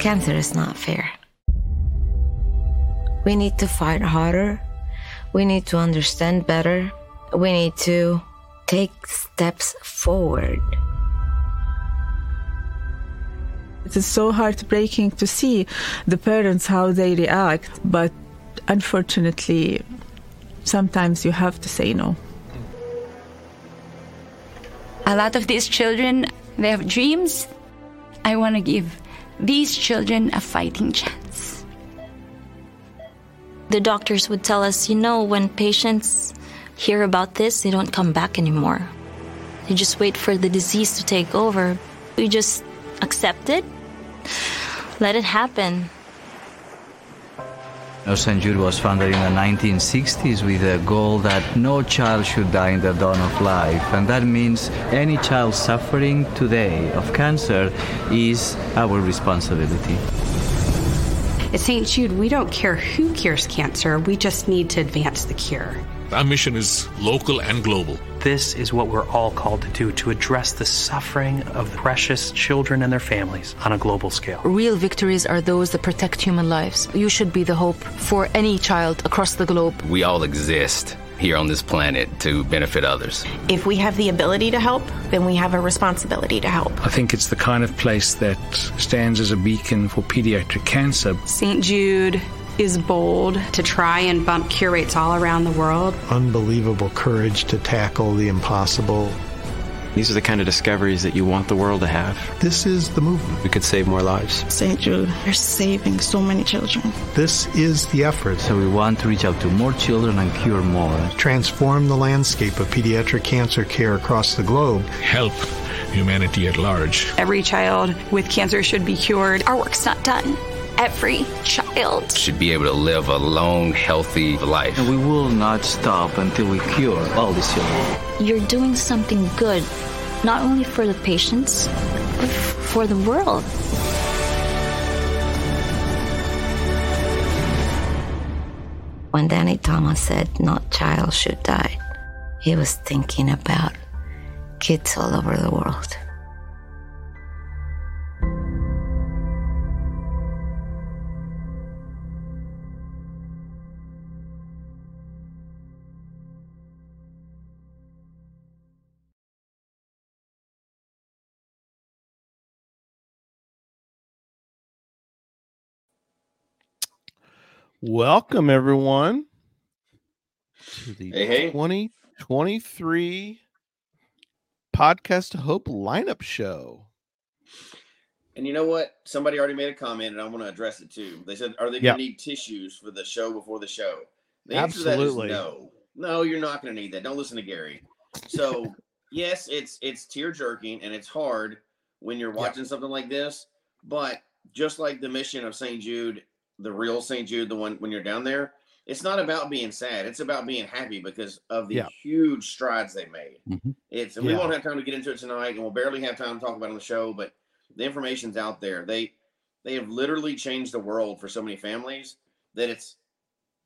Cancer is not fair. We need to fight harder. We need to understand better. We need to take steps forward. It is so heartbreaking to see the parents how they react, but unfortunately, sometimes you have to say no. A lot of these children, they have dreams. I want to give these children a fighting chance. The doctors would tell us, you know, when patients hear about this, they don't come back anymore. They just wait for the disease to take over. We just accept it, let it happen. St. Jude was founded in the 1960s with a goal that no child should die in the dawn of life. And that means any child suffering today of cancer is our responsibility. At St. Jude, we don't care who cures cancer, we just need to advance the cure. Our mission is local and global. This is what we're all called to do to address the suffering of precious children and their families on a global scale. Real victories are those that protect human lives. You should be the hope for any child across the globe. We all exist here on this planet to benefit others. If we have the ability to help, then we have a responsibility to help. I think it's the kind of place that stands as a beacon for pediatric cancer. St. Jude is bold to try and bump cure rates all around the world. Unbelievable courage to tackle the impossible. These are the kind of discoveries that you want the world to have. This is the movement. We could save more lives. St. Jude, you're saving so many children. This is the effort. So we want to reach out to more children and cure more. Transform the landscape of pediatric cancer care across the globe. Help humanity at large. Every child with cancer should be cured. Our work's not done every child should be able to live a long, healthy life. And we will not stop until we cure all these children. You're doing something good, not only for the patients, but for the world. When Danny Thomas said Not child should die, he was thinking about kids all over the world. Welcome everyone to the hey, hey. 2023 Podcast Hope lineup show. And you know what? Somebody already made a comment, and I want to address it too. They said, "Are they going to yep. need tissues for the show before the show?" The Absolutely. no. No, you're not going to need that. Don't listen to Gary. So, yes, it's it's tear jerking and it's hard when you're watching yep. something like this. But just like the mission of St. Jude the real St. Jude, the one when you're down there, it's not about being sad. It's about being happy because of the yeah. huge strides they made. Mm-hmm. It's yeah. we won't have time to get into it tonight, and we'll barely have time to talk about it on the show. But the information's out there. They they have literally changed the world for so many families that it's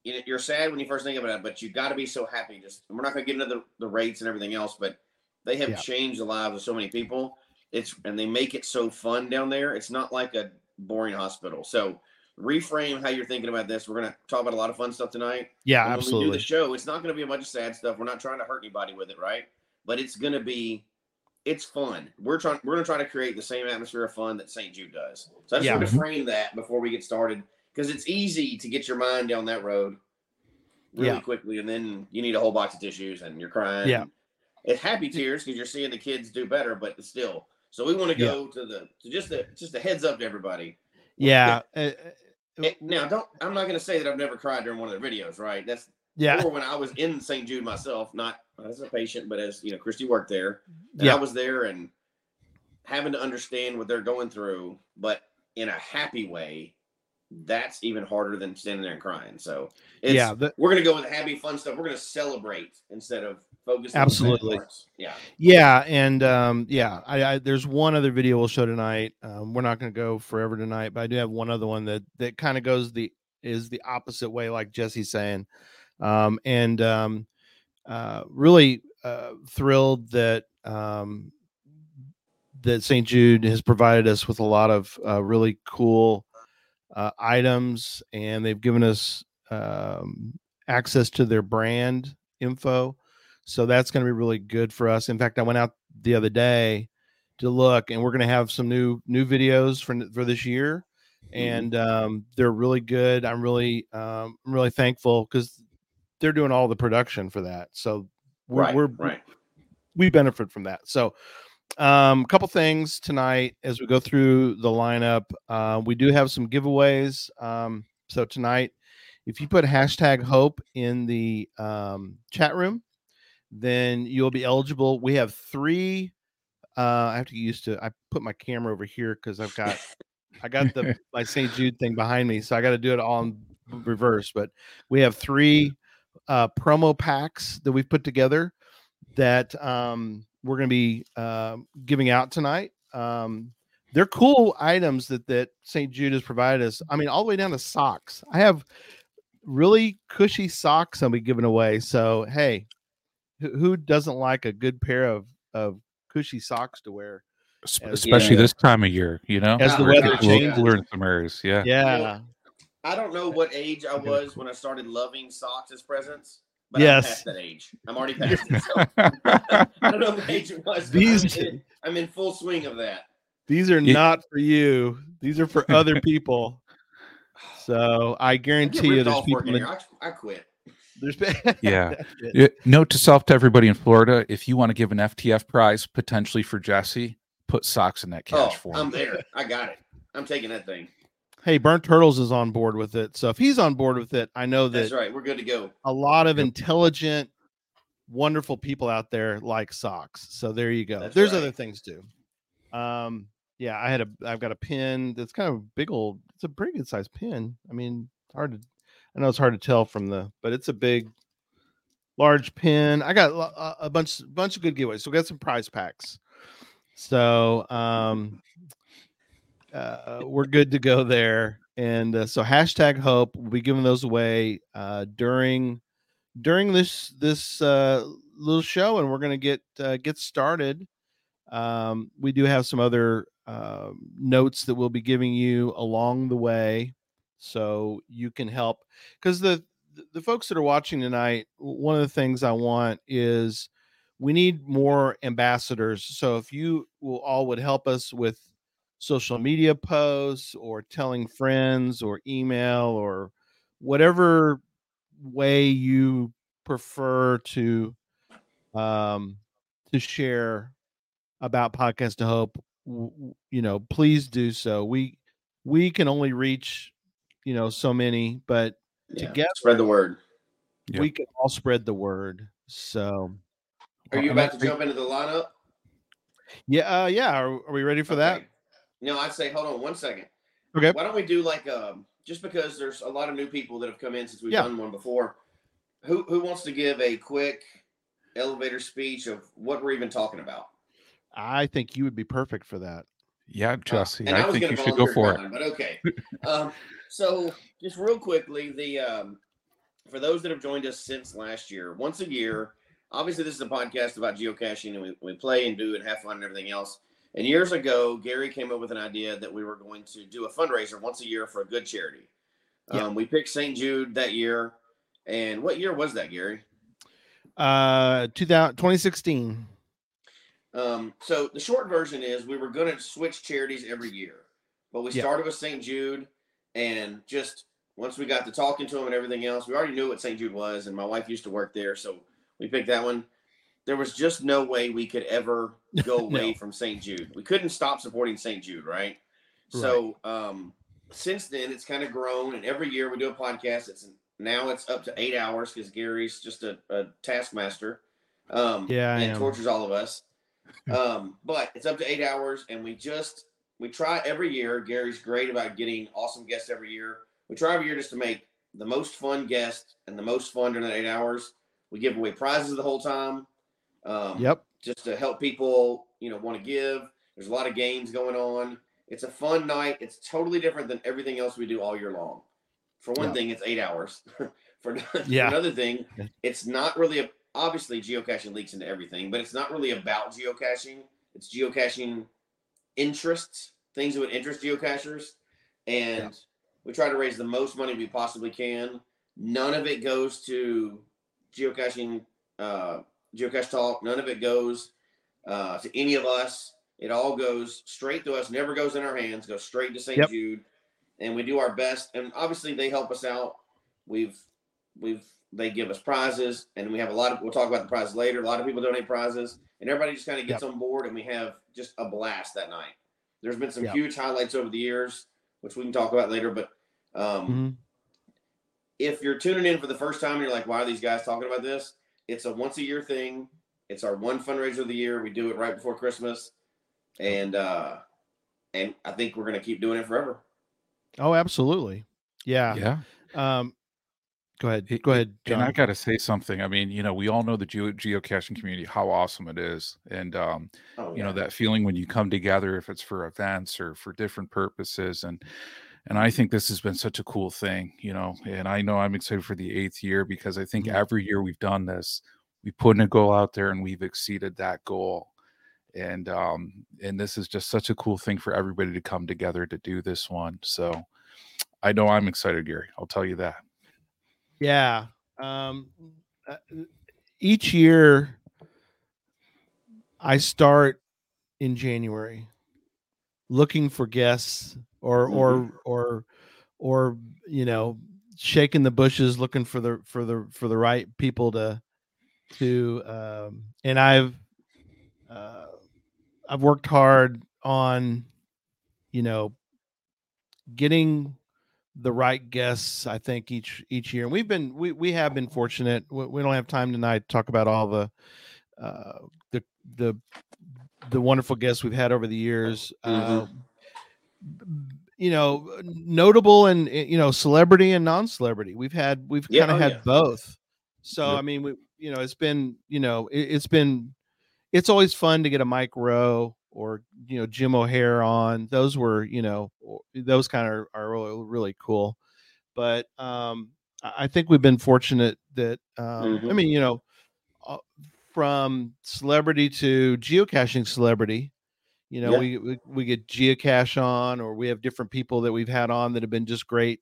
you know, you're sad when you first think about it, but you got to be so happy. Just we're not going to get into the, the rates and everything else, but they have yeah. changed the lives of so many people. It's and they make it so fun down there. It's not like a boring hospital. So reframe how you're thinking about this. We're going to talk about a lot of fun stuff tonight. Yeah, when absolutely. we do the show, it's not going to be a bunch of sad stuff. We're not trying to hurt anybody with it, right? But it's going to be, it's fun. We're trying. We're going to try to create the same atmosphere of fun that St. Jude does. So I just yeah. want to frame that before we get started because it's easy to get your mind down that road really yeah. quickly, and then you need a whole box of tissues and you're crying. Yeah, it's happy tears because you're seeing the kids do better, but still. So we want to Yeah. go to the to just a just a heads up to everybody. Yeah. Eh, eh, Eh, Now, don't I'm not going to say that I've never cried during one of their videos, right? That's Yeah. Or when I was in St. Jude myself, not as a patient, but as you know, Christy worked there, and Yeah. I was there and having to understand what they're going through, but in a happy way. That's even harder than standing there and crying. So, it's, Yeah, the- we're going to go with happy, fun stuff. We're going to celebrate instead of focus. on the bad Absolutely. Yeah. Yeah, and um, yeah, I, I there's one other video we'll show tonight. Um, we're not going to go forever tonight, but I do have one other one that that kind of goes the is the opposite way, like Jesse's saying, um, and um, uh, really uh, thrilled that um, that St. Jude has provided us with a lot of uh, really cool uh, items, and they've given us um, access to their brand info. So that's going to be really good for us. In fact, I went out the other day to look, and we're going to have some new new videos for for this year, and um, they're really good. I'm really um, I'm really thankful because they're doing all the production for that. So we're, Right, we're right. we benefit from that. So um a couple things tonight as we go through the lineup uh, we do have some giveaways um so tonight if you put hashtag hope in the um, chat room then you'll be eligible. We have three uh i have to get used to i put my camera over here because i've got i got the my st jude thing behind me so i got to do it all in reverse but we have three uh promo packs that we've put together that um we're going to be um giving out tonight. Um they're cool items that that st jude has provided us. I mean all the way down to socks. I have really cushy socks i'll be giving away so hey who, who doesn't like a good pair of of cushy socks to wear as- especially this time of year, you know, as the weather gets a little changes cooler in some areas. Yeah, yeah I don't know what age I was when I started loving socks as presents, but I'm Yes. past that age. I'm already past it. So I don't know what age it was. These, I'm in, I'm in full swing of that. these are Yeah. not for you these are for other people so i I guarantee you there's people working that, here. I, I quit. There's been yeah. It. Note to self to everybody in Florida: if you want to give an FTF prize potentially for Jesse, put socks in that cache Oh, for I'm there. I got it. I'm taking that thing. hey burnt turtles is on board with it so if he's on board with it i know that That's right. We're good to go. a lot of intelligent wonderful people out there like socks so there you go That's there's right. other things too um yeah i had a i've got a pin that's kind of a big old it's a pretty good sized pin i mean hard to i know it's hard to tell from the but it's a big large pin i got a, a bunch bunch of good giveaways. So we got some prize packs. So um uh, we're good to go there. And uh, so hashtag hope. We'll be giving those away uh, during during this this uh, little show, and we're gonna get uh, get started. Um, we do have some other uh, notes that we'll be giving you along the way, so you can help. Because the the folks that are watching tonight, one of the things I want is we need more ambassadors. So if you will all would help us with social media posts or telling friends or email or whatever way you prefer to um to share about podcast to hope you know please do so we we can only reach you know so many but Yeah. together Spread the word. we can all spread the word so Are you I'm about to jump into the lineup? yeah uh yeah are, are we ready for that No, I'd say hold on one second. Okay. Why don't we do like um just because there's a lot of new people that have come in since we've Yeah. done one before. Who who wants to give a quick elevator speech of what we're even talking about? i think you would be perfect for that Yeah, Jesse, And I, was think you should go volunteer for mine, it. But okay. um, so just real quickly, the um, for those that have joined us since last year, once a year, obviously this is a podcast about geocaching and we, we play and do and have fun and everything else. And years ago, Gary came up with an idea that we were going to do a fundraiser once a year for a good charity. Yeah. Um, we picked St. Jude that year. And what year was that, Gary? uh 2000, 2016 Um, so the short version is we were going to switch charities every year, but we Yeah. started with St. Jude, and just once we got to talking to him and everything else, we already knew what St. Jude was, and my wife used to work there, so we picked that one. there was just no way we could ever go away from St. Jude. We couldn't stop supporting St. Jude, right? So um, since then, it's kind of grown, and every year we do a podcast. It's now it's up to eight hours because Gary's just a, a taskmaster. Um, Yeah, and tortures all of us. Um, but it's up to eight hours, and we just we try every year. Gary's great about getting awesome guests every year. We try every year just to make the most fun guest and the most fun during the eight hours. We give away prizes the whole time. Um, Yep. Just to help people, you know, want to give. There's a lot of games going on. It's a fun night. It's totally different than everything else we do all year long. For one Yeah. thing, it's eight hours. for, for Yeah. another thing, it's not really a, obviously geocaching leaks into everything, but it's not really about geocaching. It's geocaching interests, things that would interest geocachers, and we try to raise the most money we possibly can. None of it goes to geocaching, uh, geocache talk. None of it goes uh, to any of us. It all goes straight to us. Never goes in our hands. Goes straight to St. Yep. Jude, and we do our best. And obviously, they help us out. We've we've they give us prizes, and we have a lot of. We'll talk about the prizes later. A lot of people donate prizes, and everybody just kind of gets on board, and we have just a blast that night. There's been some Yep. huge highlights over the years, which we can talk about later. But um, Mhm. if you're tuning in for the first time and you're like, why are these guys talking about this? It's a once a year thing. It's our one fundraiser of the year. We do it right before Christmas. And uh and I think we're gonna keep doing it forever. Oh, absolutely. Yeah. Yeah. Um, go ahead. Go ahead, John. And I got to say something. I mean, you know, we all know the geo- geocaching community, how awesome it is. And, um, Oh, you know, that feeling when you come together, if it's for events or for different purposes. And, and I think this has been such a cool thing, you know, and I know I'm excited for the eighth year because I think every year we've done this, we put in a goal out there and we've exceeded that goal. And, um, and this is just such a cool thing for everybody to come together to do this one. So I know I'm excited, Gary. I'll tell you that. Yeah. Um, uh, each year, I start in January looking for guests or or or or you know shaking the bushes looking for the for the for the right people to to um and I've uh I've worked hard on you know getting the right guests i think each each year. And we've been we, we have been fortunate. We, we don't have time tonight to talk about all the uh the the the wonderful guests we've had over the years. Uh, you know notable and eh, you know celebrity and non-celebrity. We've had we've Yeah, kind of oh, had yeah. both. So Yeah. i mean we you know it's been you know it, it's been it's always fun to get a Mike Rowe or you know Jim O'Heir on. Those were you know those kind of are really, really cool. But um, I I think we've been fortunate that um, I Mhm. mean you know uh, from celebrity to geocaching celebrity. You know Yeah. we, we we get geocache on, or we have different people that we've had on that have been just great.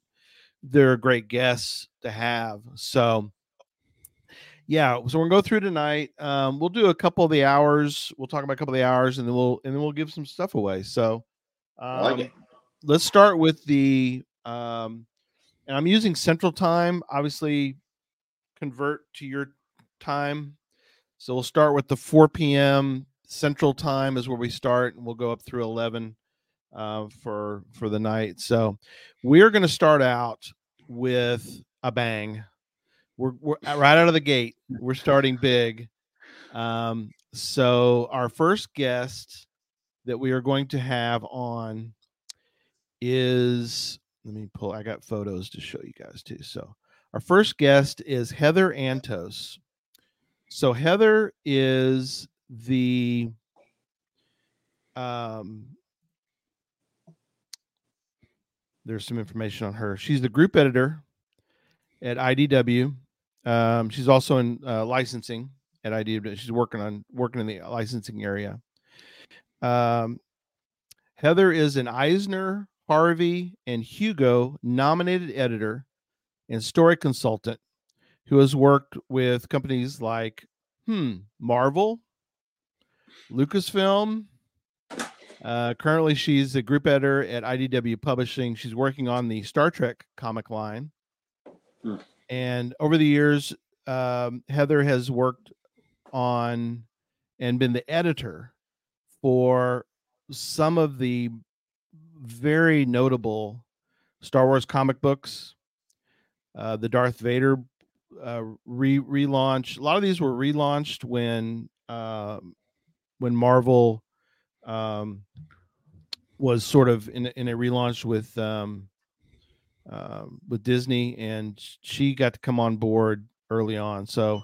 They're great guests to have. So yeah so we're gonna go through tonight um we'll do a couple of the hours we'll talk about a couple of the hours and then we'll and then we'll give some stuff away so um, like it. let's start with the um and i'm using central time obviously convert to your time so we'll start with the 4 p.m central time is where we start and we'll go up through 11 uh, for for the night so we're going to start out with a bang we're, we're uh, right out of the gate. We're starting big. Um, so our first guest that we are going to have on is let me pull. I got photos to show you guys too. So our first guest is Heather Antos. So Heather is the um there's some information on her. She's the group editor at IDW. Um, she's also in uh, licensing at IDW. She's working on working in the licensing area. Um, Heather is an Eisner, Harvey, and Hugo nominated editor and story consultant who has worked with companies like hmm Marvel, Lucasfilm. Uh, currently, she's a group editor at IDW Publishing. She's working on the Star Trek comic line. And over the years, um, Heather has worked on and been the editor for some of the very notable Star Wars comic books, uh, the Darth Vader uh, re relaunch. A lot of these were relaunched when uh, when Marvel um, was sort of in, in a relaunch with um, uh, with Disney, and she got to come on board early on. So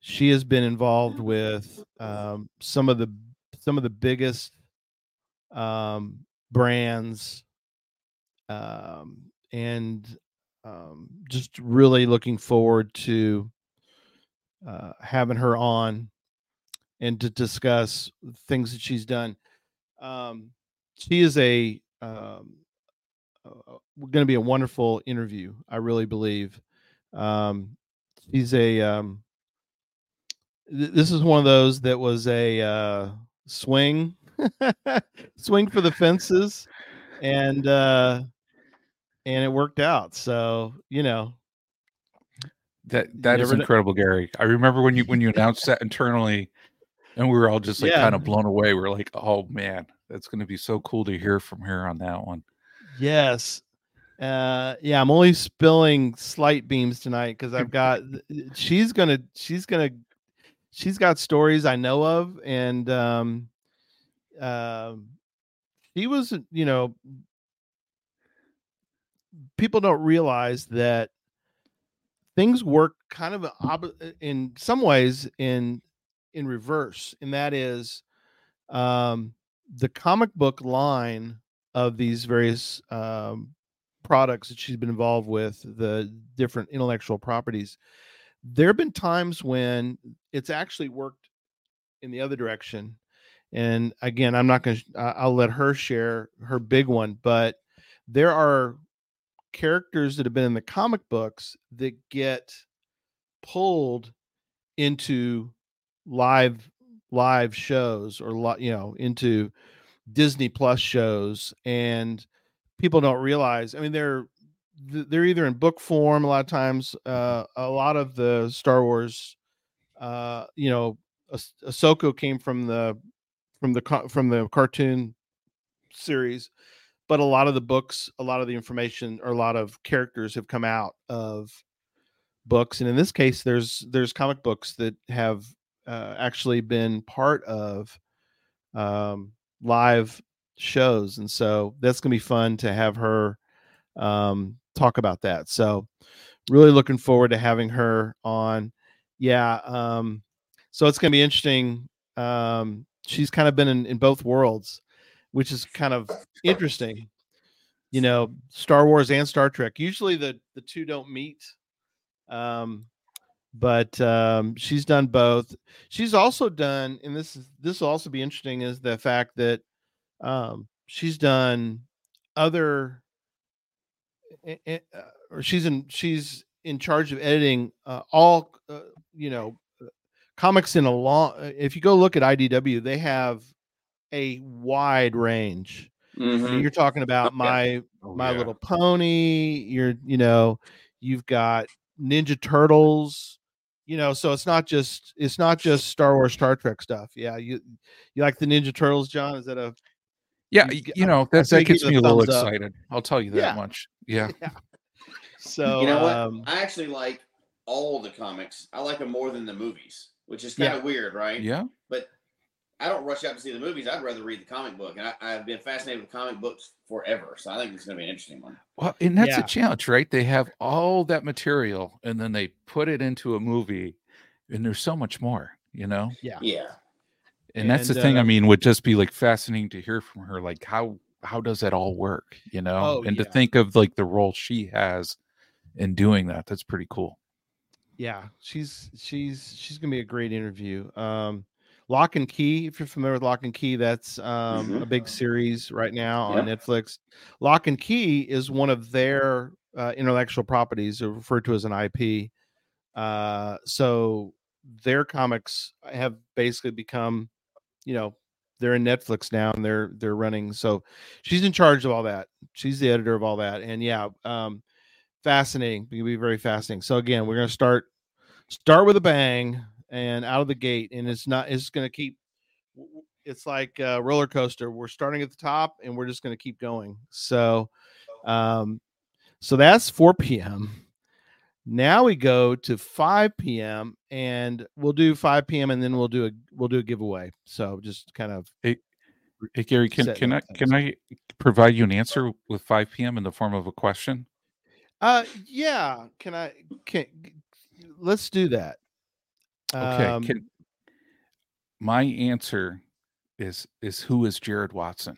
she has been involved with um, some of the some of the biggest um, brands, um, and um, just really looking forward to uh, having her on and to discuss things that she's done. Um, she is a um, going to be a wonderful interview. I really believe. Um, she's a um, th- this is one of those that was a uh, swing swing for the fences, and uh, and it worked out. So you know that that is incredible, Gary. I remember when you when you announced that internally, and we were all just like Yeah. kind of blown away. We are like, oh man, that's going to be so cool to hear from her on that one. Yes. Uh yeah, I'm only spilling slight beams tonight because I've got she's gonna she's gonna she's got stories I know of and um um she was you know people don't realize that things work kind of ob- in some ways in in reverse and that is um the comic book line of these various um products that she's been involved with the different intellectual properties there have been times when it's actually worked in the other direction and again i'm not going to i'll let her share her big one but there are characters that have been in the comic books that get pulled into live live shows or you know into Disney Plus shows and people don't realize I mean they're they're either in book form a lot of times uh a lot of the Star Wars uh you know Ah- Ahsoka came from the from the from the cartoon series but a lot of the books a lot of the information or a lot of characters have come out of books and in this case there's there's comic books that have uh, actually been part of um, live shows and so that's going to be fun to have her um, talk about that so really looking forward to having her on. Yeah um, so it's going to be interesting um, she's kind of been in, in both worlds which is kind of interesting you know star wars and star trek. Usually the the two don't meet um but um she's done both. She's also done and this is this will also be interesting is the fact that um she's done other eh, eh, uh, or she's in she's in charge of editing uh, all uh, you know uh, comics in a long if you go look at idw they have a wide range. I mean, you're talking about my Oh, my yeah. little pony you're you know you've got ninja turtles you know so it's not just it's not just star wars star trek stuff yeah you you like the ninja turtles john is that a Yeah, You you know I that that gets me a little thumbs up. excited. I'll tell you that Yeah. much. Yeah. so you know what? um, I actually like all the comics. I like them more than the movies, which is kind Yeah. of weird, right? Yeah. But I don't rush out to see the movies. I'd rather read the comic book, and I, I've been fascinated with comic books forever. So I think it's going to be an interesting one. Well, and that's Yeah. a challenge, right? They have all that material and then they put it into a movie and there's so much more, you know? yeah Yeah. And, that's the And, thing I uh, mean would just be like fascinating to hear from her like how how does that all work, you know? Oh, and to think of like the role she has in doing that. That's pretty cool. yeah she's she's she's gonna be a great interview um Locke & Key if you're familiar with Locke & Key that's um Mhm. a big series right now on netflix Locke & Key is one of their uh, intellectual properties referred to as an ip uh so their comics have basically become you know they're in netflix now and they're they're running so she's in charge of all that she's the editor of all that and yeah um fascinating. It'll be very fascinating. So again, we're gonna start start with a bang. And out of the gate, and it's not. It's going to keep. It's like a roller coaster. We're starting at the top, and we're just going to keep going. So, um, so that's 4 p.m. Now we go to 5 p.m. and we'll do 5 p.m. and then we'll do a we'll do a giveaway. So just kind of Hey, hey Gary, can can I things. can I provide you an answer with 5 p.m. in the form of a question? Uh, yeah. Can I? Can let's do that. Okay. Um, can, my answer is is who is Jared Watson?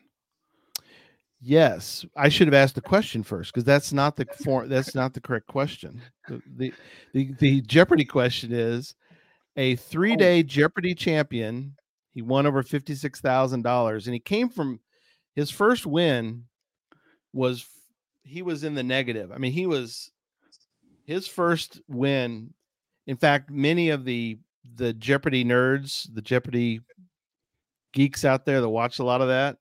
Yes, I should have asked the question first because that's not the for, that's not the correct question. The, the the the Jeopardy question is a three day Jeopardy champion. He won over fifty six thousand dollars, and he came from his first win was he was in the negative. I mean, he was his first win. In fact, many of the the Jeopardy nerds, the Jeopardy geeks out there that watch a lot of that,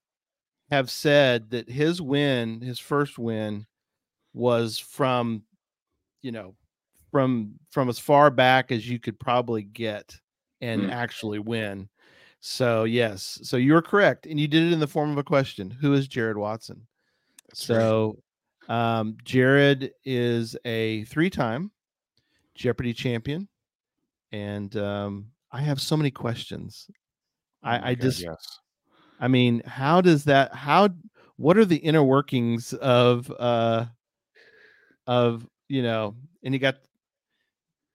have said that his win, his first win, was from, you know, from from as far back as you could probably get and Hmm. actually win. So yes, so you're correct, and you did it in the form of a question. Who is Jared Watson? so, um, Jared is a three-time Jeopardy champion, and um, I have so many questions. Oh my I, I God, just yes. I mean, how does that how what are the inner workings of uh of you know and you got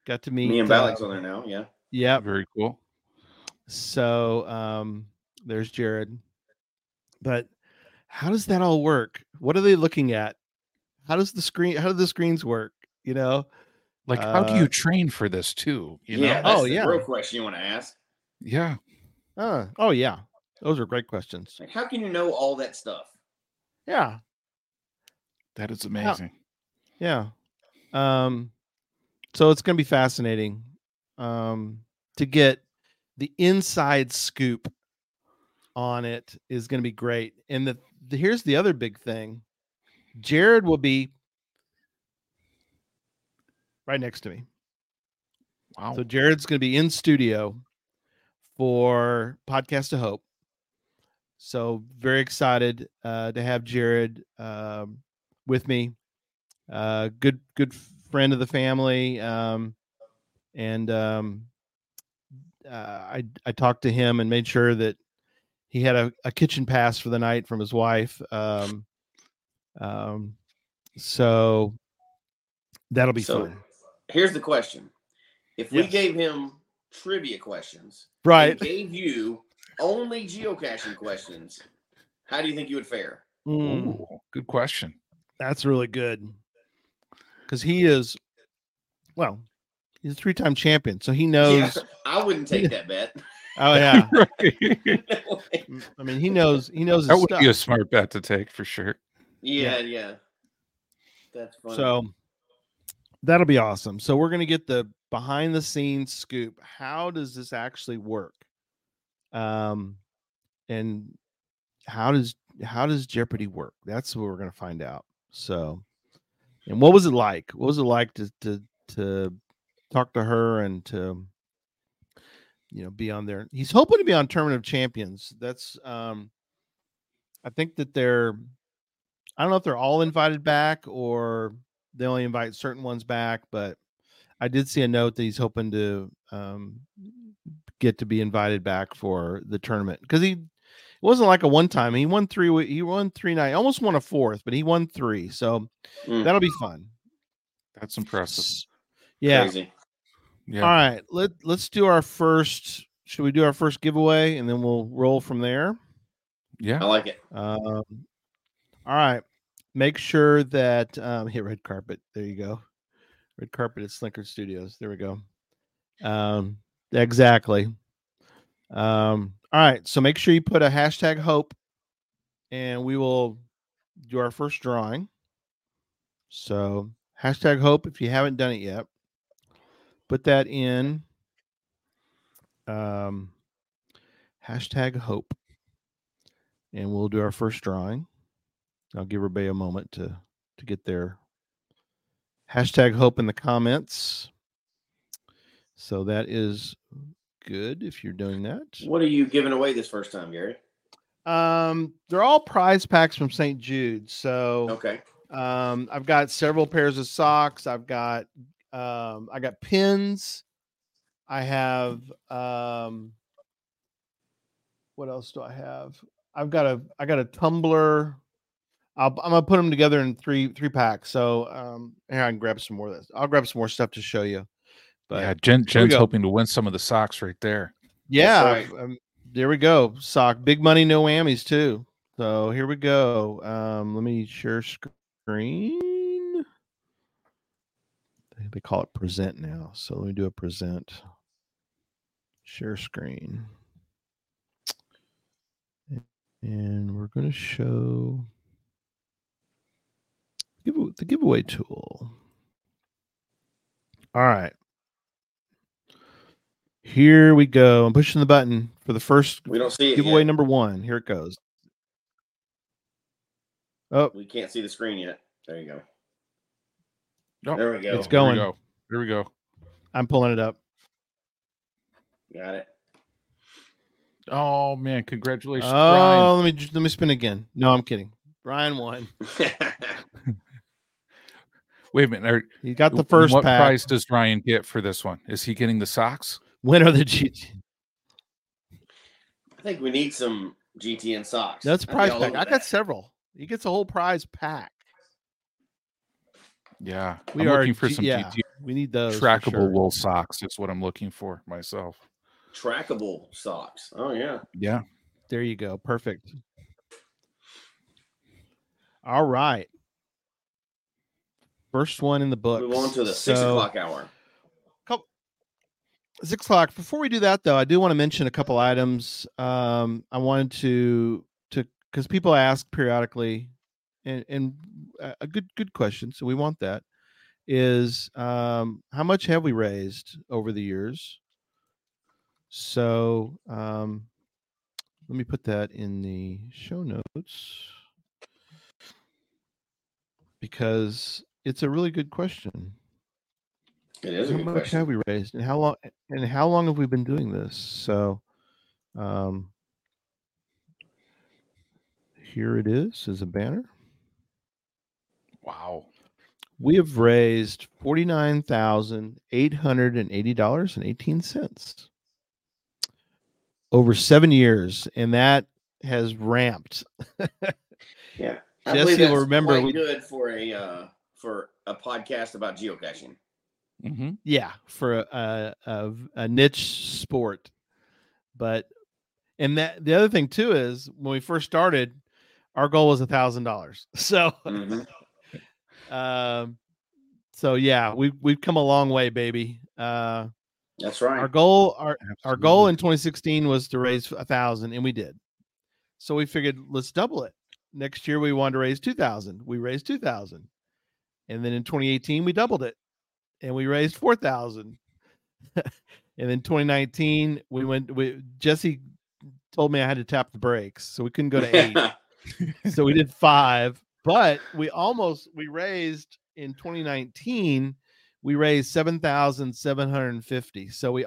got to meet Mayim uh, on there now. Yeah. yeah very cool so um there's jared but how does that all work what are they looking at how does the screen how do the screens work you know Like, how do Uh, you train for this too? You yeah. know? That's Oh, the yeah. real question you want to ask. Yeah. uh, oh yeah those are great questions Like, how can you know all that stuff? yeah That is amazing. Yeah. Um so it's going to be fascinating um to get the inside scoop on it is going to be great. And the, the here's the other big thing. Jared will be right next to me. Wow. So Jared's going to be in studio for Podcast of Hope. So very excited uh, to have Jared um, with me. Uh, good good friend of the family, um, and um, uh, I I talked to him and made sure that he had a, a kitchen pass for the night from his wife. Um, um, so that'll be So, fun. Here's the question: If we Yes. gave him trivia questions, and Right. gave you only geocaching questions, how do you think you would fare? Mm. Ooh, good question. That's really good. Because he is, well, he's a three-time champion, so he knows. Yeah, I wouldn't take that bet. Oh yeah, I mean he knows he knows his That would stuff. be a smart bet to take for sure. Yeah, yeah. That's funny. So that'll be awesome. So we're gonna get the behind the scenes scoop. How does this actually work? Um, and how does how does Jeopardy work? That's what we're gonna find out. So, and what was it like? What was it like to to to talk to her and to you know be on there? He's hoping to be on Tournament of Champions. That's um, I think that they're I don't know if they're all invited back or they only invite certain ones back, but I did see a note that he's hoping to um, get to be invited back for the tournament because he it wasn't like a one time. He won three. He won three night, almost won a fourth, but he won three. So Mm. that'll be fun. That's impressive. Yeah. Crazy. Yeah. All right. Let Let's do our first. Should we do our first giveaway and then we'll roll from there? Yeah. I like it. Um, all right. Make sure that um, hit red carpet. There you go. Red carpet at Slinkard Studios. There we go. Um, exactly. Um, all right. So make sure you put a hashtag hope, and we will do our first drawing. So hashtag hope if you haven't done it yet. Put that in. Um, hashtag hope and we'll do our first drawing. I'll give everybody a moment to to get their hashtag hope in the comments. So that is good if you're doing that. What are you giving away this first time, Gary? Um, they're all prize packs from St. Jude. So Okay. um, I've got several pairs of socks. I've got um, I got pins. I have um, what else do I have? I've got a I got a tumbler. I'll, I'm gonna put them together in three three packs. So um, here I can grab some more of this. I'll grab some more stuff to show you. But yeah, Jen, Jen's hoping to win some of the socks right there. Yeah, right. um, there we go. Sock, big money, no whammies too. So here we go. Um, let me share screen. They- They call it present now. So let me do a present. Share screen. And we're going to show give the giveaway tool. All right. Here we go. I'm pushing the button for the first We don't see it giveaway yet. number one. Here it goes. Oh, We can't see the screen yet. There you go. Oh, There we go. it's There we going. go. There we go. I'm pulling it up. Got it. Oh man, congratulations, Oh, Brian. let me ju- let me spin again. No, I'm kidding. Brian won. Wait a minute. Are, He got the first What pack. prize does Ryan get for this one? Is he getting the socks? When are the G. I think we need some GTN socks. That's a I'd be prize pack. over I got that. several. He gets a whole prize pack. Yeah, We I'm are looking for G- some yeah, GT we need those trackable sure. wool socks. Is what I'm looking for myself. trackable socks. Oh yeah. Yeah. There you go. Perfect. All right. First one in the book. Move on to the six o'clock hour. six o'clock. Before we do that, though, I do want to mention a couple items. Um, I wanted to to because people ask periodically, and and a a good good question. So we want that is um, how much have we raised over the years? So um, let me put that in the show notes because it's a really good question. It is a how much question. have we raised, and how long? And how long have we been doing this? So, um, here it is as a banner. Wow. We have raised forty nine thousand eight hundred and eighty dollars and eighteen cents over seven years, and that has ramped. Yeah. I Jesse will remember we- good for a uh, for a podcast about geocaching. Mm-hmm. Yeah, for a, a, a, a niche sport. But and that the other thing too is when we first started, our goal was a thousand dollars. So um so yeah, we've we've come a long way, baby. Uh That's right. our goal our our goal in 2016 was to raise a thousand and we did. So we figured let's double it. Next year we wanted to raise two thousand. We raised two thousand. And then in 2018 we doubled it and we raised 4,000. and then 2019, we went, we, Jesse told me I had to tap the brakes. So we couldn't go to eight. so we did five, but we almost, we raised in 2019, we raised 7,750. So we,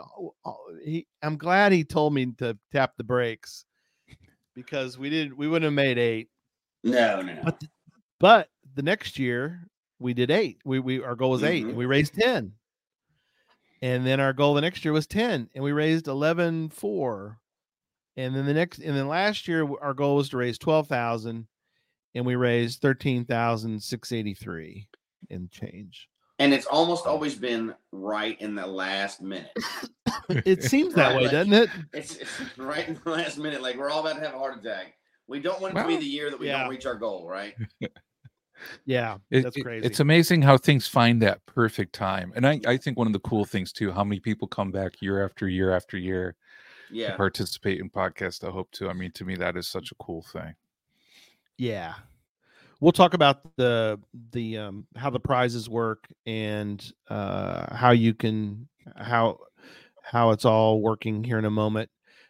he, I'm glad he told me to tap the brakes because we did, we wouldn't have made eight. No, no, no. But, but the next year we did eight. We we our goal was 8 Mhm. and we raised ten. And then our goal the next year was ten, and we raised eleven four. And then the next, and then last year our goal was to raise twelve thousand, and we raised thirteen thousand six eighty three in change. And it's almost always been right in the last minute. It seems that Right, way, like, doesn't it? It's, it's right in the last minute. Like we're all about to have a heart attack. We don't want it to be the year that we yeah. don't reach our goal, right? Yeah, It- that's it- crazy. It's amazing how things find that perfect time. And I, I think one of the cool things too, how many people come back year after year after year Yeah. to participate in podcast. I hope to. I mean, to me, that is such a cool thing. Yeah. We'll talk about the the um how the prizes work and uh how you can how how it's all working here in a moment.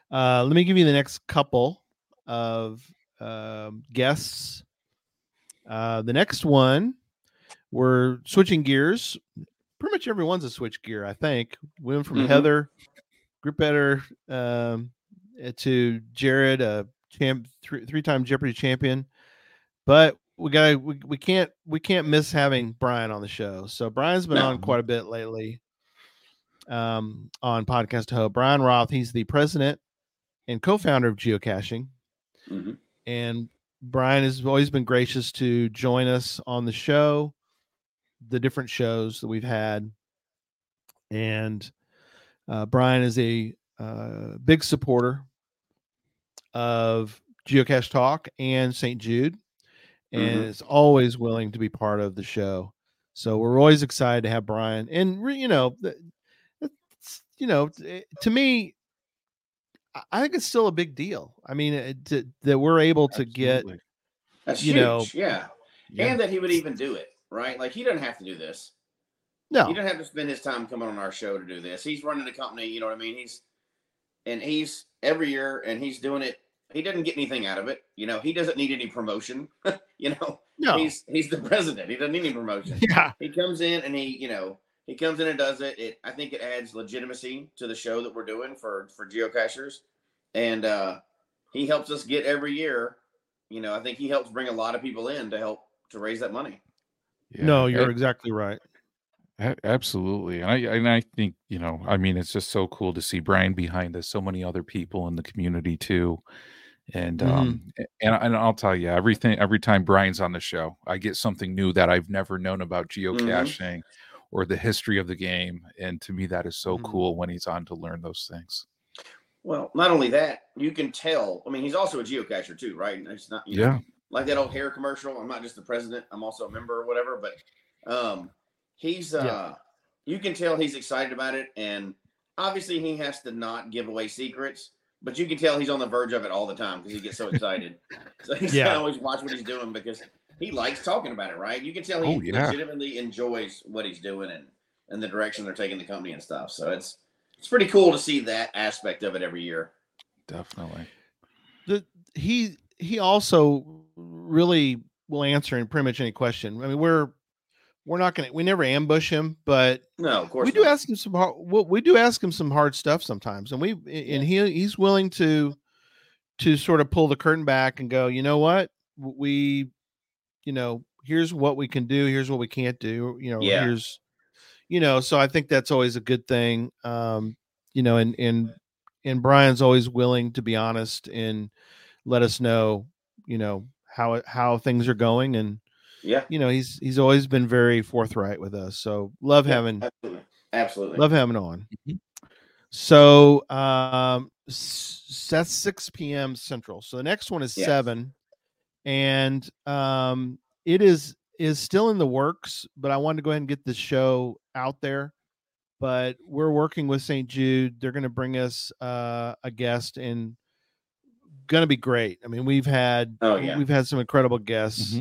Uh let me give you the next couple of um guests. Uh the next one we're switching gears pretty much everyone's a switch gear. I think we went from Mhm. Heather, group better, um, eh, to Jared, a champ, three three time Jeopardy champion. But we got we, we can't we can't miss having Bryan on the show. So Bryan's been No. on quite a bit lately. Um, on podcast ho, Bryan Roth. He's the president and co-founder of Geocaching, Mhm. and Bryan has always been gracious to join us on the show, the different shows that we've had, and uh, Bryan is a uh, big supporter of Geocache Talk and St. Jude, and Mhm. is always willing to be part of the show. So we're always excited to have Bryan, and you know, you know, t- to me, I- I think it's still a big deal. I mean, it, to, that we're able to get, That's you huge. know, yeah. Yeah. and that he would even do it, right? Like he doesn't have to do this. no, He doesn't have to spend his time coming on our show to do this. He's running a company, you know what I mean? He's and he's every year and he's doing it. He doesn't get anything out of it. You know, he doesn't need any promotion. you know, No. he's he's the president. He doesn't need any promotion. Yeah. He comes in and he, you know, he comes in and does it. It I think it adds legitimacy to the show that we're doing for for geocachers. And uh he helps us get every year. You know, I think he helps bring a lot of people in to help to raise that money. no, you're A- exactly right. a- Absolutely, and I and I think you know, I mean, it's just so cool to see Bryan behind us. So many other people in the community too, and um, and and I'll tell you, everything every time Bryan's on the show, I get something new that I've never known about geocaching or the history of the game, and to me, that is so cool when he's on to learn those things. Well, not only that, you can tell. I mean, he's also a geocacher too, right? It's not, you know, Yeah. like that old hair commercial. I'm not just the president; I'm also a member or whatever. But um, he's, uh, you can tell he's excited about it, and obviously he has to not give away secrets. But you can tell he's on the verge of it all the time because he gets so excited. so he's Yeah. always watch what he's doing because he likes talking about it, right? You can tell he Oh, yeah. legitimately enjoys what he's doing and and the direction they're taking the company and stuff. So it's it's pretty cool to see that aspect of it every year. Definitely. the he he also really will answer in pretty much any question. I mean, we're we're not gonna we never ambush him, but No, of course we do ask him some hard well, we do ask him some hard stuff sometimes, and we and he he's willing to to sort of pull the curtain back and go, you know what, we, you know, here's what we can do, here's what we can't do, you know, Yeah. here's, you know, so I think that's always a good thing, um, you know, and and and Bryan's always willing to be honest and let us know, you know, how how things are going and Yeah. you know he's he's always been very forthright with us so love Yeah, having absolutely. Absolutely. love having on so um s- that's 6 p.m central so the next one is Yes. 7 and um it is is still in the works but i wanted to go ahead and get the show out there. But we're working with st jude. They're going to bring us uh a guest and going to be great. I mean we've had Oh, yeah. we've had some incredible guests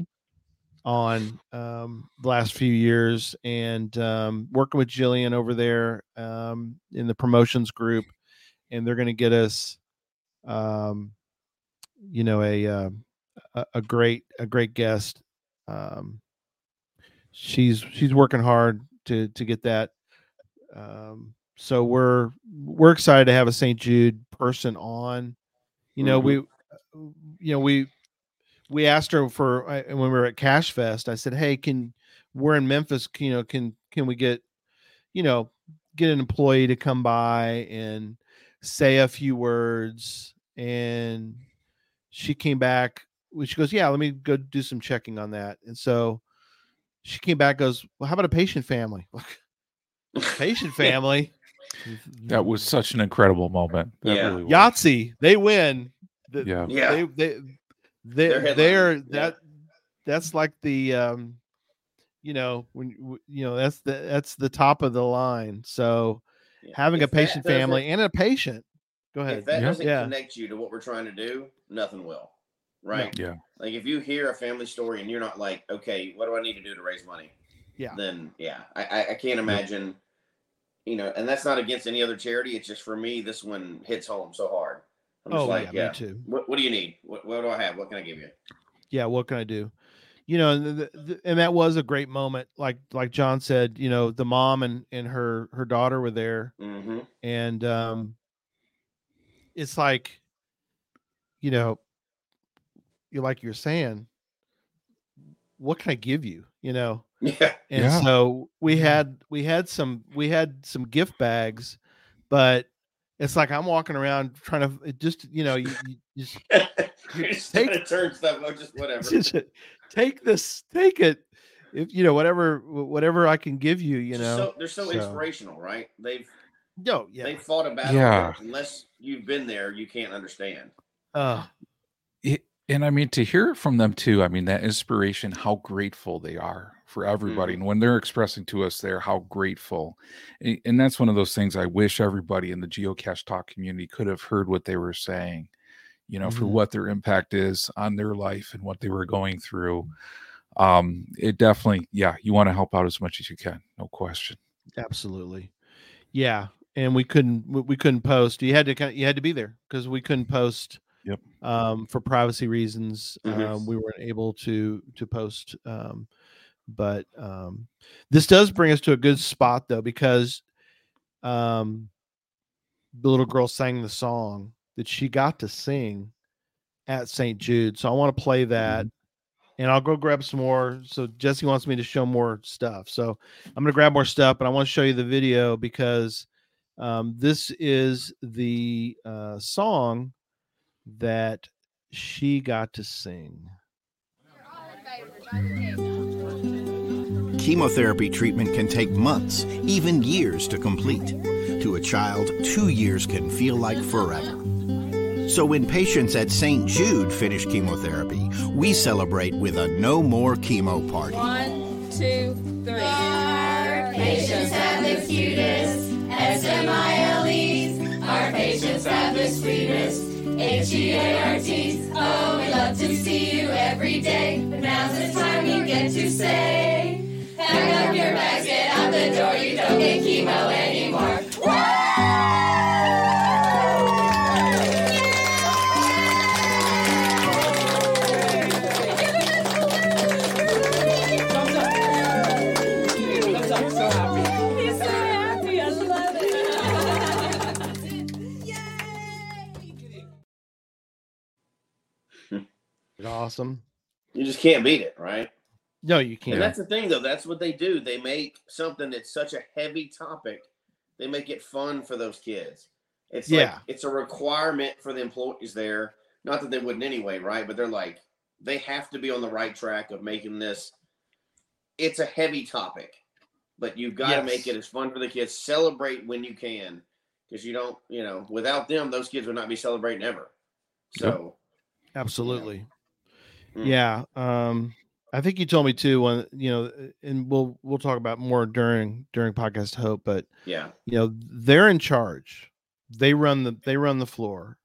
on um, the last few years and um, working with Jillian over there um, in the promotions group, and they're going to get us, um, you know, a, uh, a a great a great guest. Um, she's she's working hard to to get that. Um, so we're we're excited to have a St. Jude person on. You know, Mhm. we you know we we asked her for I- when we were at Cache Fest. I said, "Hey, can we're in Memphis? You know, can can we get you know get an employee to come by and say a few words?" And she came back. Well, She goes, "Yeah, let me go do some checking on that." And so she came back. Goes, "Well, how about a patient family? patient family." That was such an incredible moment. That Yeah. really was. Yahtzee, they win. The- Yeah. Yeah. They they they They're they're, headlining, yeah. that that's like the um you know when you know that's the that's the top of the line. So having a If that patient family and a patient. Go ahead. If that yeah. doesn't yeah. connect you to what we're trying to do, nothing will. Right? Yeah. Like if you hear a family story and you're not like, okay, what do I need to do to raise money? Yeah. Then yeah, I I, I can't imagine. You know, and that's not against any other charity. It's just for me, this one hits home so hard. I'm just Oh, like, yeah, me yeah, too. What, what do you need? What, what do I have? What can I give you? yeah, what can I do? you know, and, the, the, and that was a great moment. Like like John said, you know, the mom and and her her daughter were there, Mm-hmm. and um, it's like, you know, you like you're saying, what can I give you? You know, Yeah. and Yeah. so we had we had some we had some gift bags, but it's like I'm walking around trying to it just you know you, you just You're just trying to turn stuff or just whatever. just take this take it if you know whatever whatever I can give you you know so, they're so, inspirational, right? They've no yeah they fought a battle. Yeah. unless you've been there, you can't understand. uh it, and I mean to hear it from them too. I mean that inspiration, how grateful they are for everybody, Mhm. and when they're expressing to us there how grateful, and that's one of those things I wish everybody in the geocache talk community could have heard what they were saying, you know, for Mhm. what their impact is on their life and what they were going through. Um, it definitely, yeah, you want to help out as much as you can, no question. absolutely yeah and we couldn't we- couldn't post you had to you had to be there because we couldn't post Yep. um for privacy reasons Mhm. um we weren't able to to post um but um this does bring us to a good spot though because um the little girl sang the song that she got to sing at St. Jude. So I want to play that and I'll go grab some more. So Jesse wants me to show more stuff. So I'm going to grab more stuff, but I want to show you the video because um, this is the uh, song that she got to sing. Chemotherapy treatment can take months, even years to complete. To a child, two years can feel like forever. So when patients at St. Jude finish chemotherapy, we celebrate with a no more chemo party. One, two, three. Our patients have the cutest SMILEs. Have the sweetest HEARTs. Oh, we love to see you every day. But now's the time you get to say, Hang up your bags, get out the door. You don't get chemo anymore. Awesome. You just can't beat it, right? No, you can't. And that's the thing, though. That's what they do. They make something that's such a heavy topic. They make it fun for those kids. It's like Yeah. it's a requirement for the employees there. Not that they wouldn't anyway, right? But they're like they have to be on the right track of making this. It's a heavy topic, but you've got to Yes. make it as fun for the kids. Celebrate when you can, because you don't, you know, without them, those kids would not be celebrating ever. So Absolutely. Mm. Yeah. Um, I think you told me too when you know, and we'll we'll talk about more during during podcast hope, but yeah, you know, they're in charge. They run the they run the floor.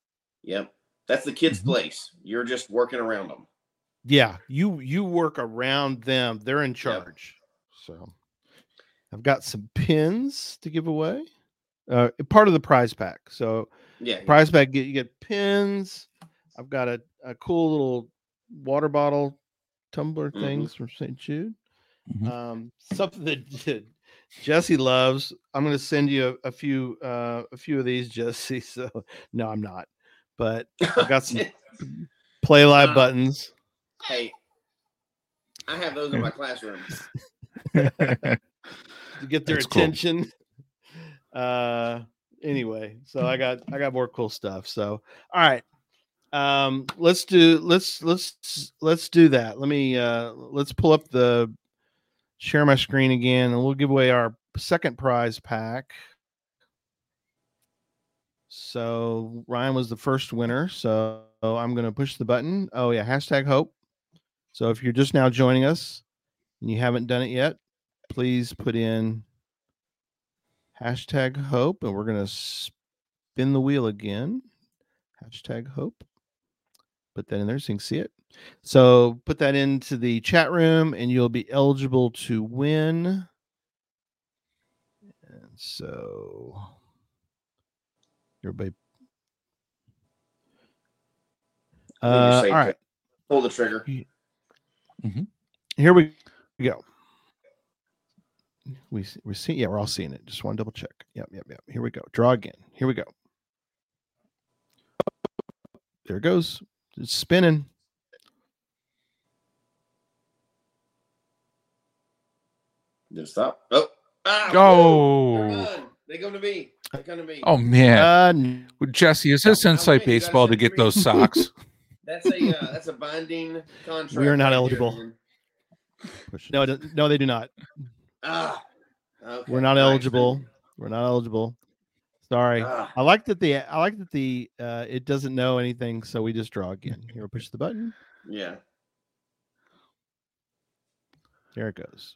yep, that's the kids' Mm-hmm. place. You're just working around them. Yeah, you you work around them. They're in charge. So I've got some pins to give away. Uh part of the prize pack. So Yeah, yeah. prize pack get you get pins. I've got a, a cool little water bottle tumbler Mhm. things from St. Jude. Um something that that Jesse loves. I'm gonna send you a, a few uh a few of these, Jesse. So no, I'm not. But I've got some play live Uh, buttons. Hey, I have those in my classroom. to get their That's cool. attention. Uh anyway, so I got I got more cool stuff. So all right. Um let's do let's let's let's do that. Let me uh let's pull up the share my screen again and we'll give away our second prize pack. So Ryan was the first winner. So I'm going to push the button. Oh, yeah. Hashtag hope. So if you're just now joining us and you haven't done it yet, please put in hashtag hope and we're going to spin the wheel again. Hashtag hope. Put that in there so you can see it. So put that into the chat room and you'll be eligible to win. And so everybody. I you're Uh, safe all to right. Pull the trigger. Mm-hmm. here we go. We we see yeah, we're all seeing it. Just want to double check. Yep, yep, yep. Here we go. Draw again. Here we go. There it goes. It's spinning. Just stop. Oh. Ah, Oh. run. They come to me. They come to me. Oh man, Uh, Jesse, is this inside baseball to get those socks? That's a uh, that's a binding contract. We are not right eligible. man. No, no, they do not. Ah. Okay. We're not Nice, eligible. man. We're not eligible. Sorry. Ah. I like that the I like that the uh it doesn't know anything, so we just draw again. Here, push the button. Yeah. There it goes.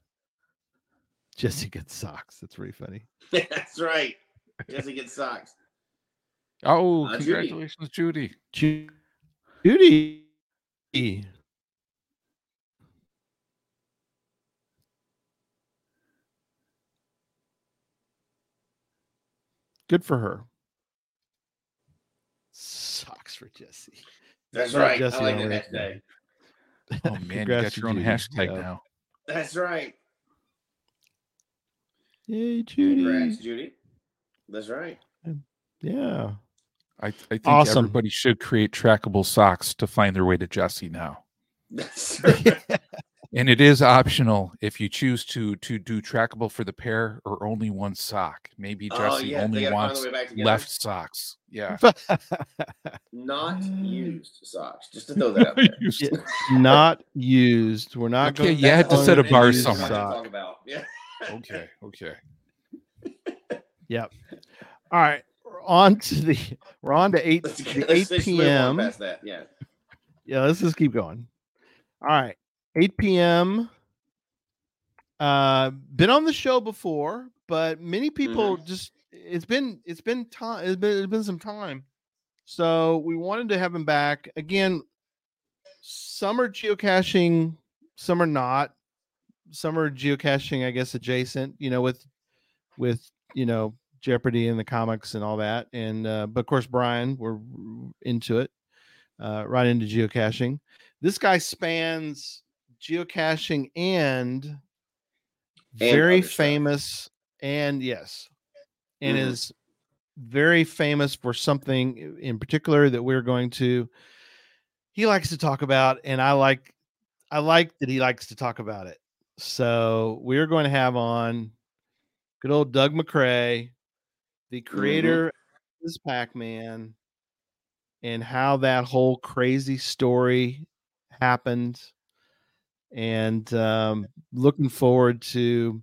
Jesse gets socks. That's really funny. That's right. Jesse gets socks. Oh, Uh, congratulations, Judy. Ju- Judy. Good for her. Socks for Jesse. That's Not right. Jesse I like on that Wednesday. hashtag. Oh man, you Congrats got to your own Judy. hashtag Yeah. now. That's right. Yay, Judy. Congrats, Judy. That's right. Yeah. I, I think Awesome. everybody should create trackable socks to find their way to Jesse now. That's right. And it is optional if you choose to to do trackable for the pair or only one sock. Maybe Oh, Jesse yeah, only wants their way back together. left socks. Yeah. Not um, used socks. Just to throw that out there. Yeah, not used. We're not Okay, going you had to set a all bar somewhere. That's what I'm about. Yeah. Okay. Okay. Yep. All right. We're on to the we're on to eight Let's, the let's, eight let's move on p.m. past that. Yeah. Yeah, let's just keep going. All right. 8 p.m. Uh been on the show before, but many people just it's been it's been time it's been it's been some time. So we wanted to have him back. Again, some are geocaching, some are not. Some are geocaching, I guess, adjacent, you know, with with you know Jeopardy and the comics and all that. And uh, but of course, Bryan, we're into it, uh, right into geocaching. This guy spans geocaching and very famous, and yes, and Mhm. is very famous for something in particular that we're going to. He likes to talk about, and I like, I like that he likes to talk about it. So we're going to have on good old Doug Macrae, the creator of this Pac-Man, and how that whole crazy story happened. And um, looking forward to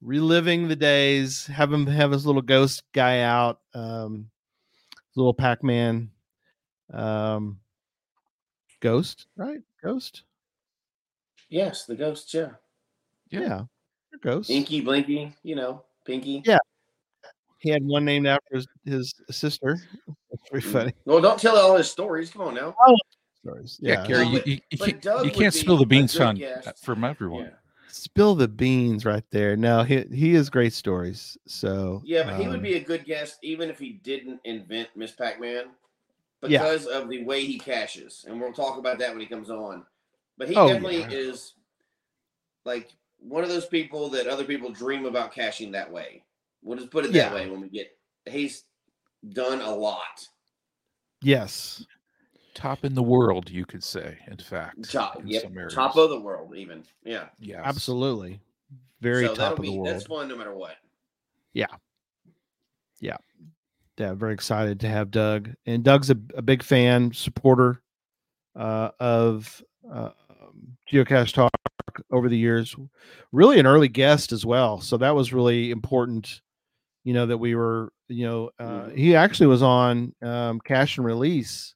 reliving the days, have him have his little ghost guy out, um, little Pac-Man um, ghost, right? Ghost. Yes, the ghost. Yeah. Yeah. Ghost. Inky, Blinky. You know, Pinky. Yeah. He had one named after his, his sister. That's pretty funny. Well, don't tell all his stories. Come on now. Stories. Yeah, Yeah. Gary, No, you, but- you, you but can't, you can't spill the beans good on guest. from everyone. Yeah. Spill the beans right there. No, he he has great stories. So Yeah, but he would um, be a good guest even if he didn't invent Ms. Pac-Man Yeah. because of the way he caches, and we'll talk about that when he comes on. But he Oh, definitely yeah. is like one of those people that other people dream about caching that way. We'll just put it that Yeah. way when we get. He's done a lot. yes. Top in the world, you could say. In fact, Top, in yep, some areas. top of the world, even. Yeah, Yeah. Absolutely. Very so top that'll of be the world. that's fun no matter what. Yeah. Yeah. Yeah. Very excited to have Doug. And Doug's a, a big fan, supporter uh, of uh, Geocache Talk over the years. Really an early guest as well. So that was really important, you know, that we were, you know, uh, he actually was on um, Cache and Release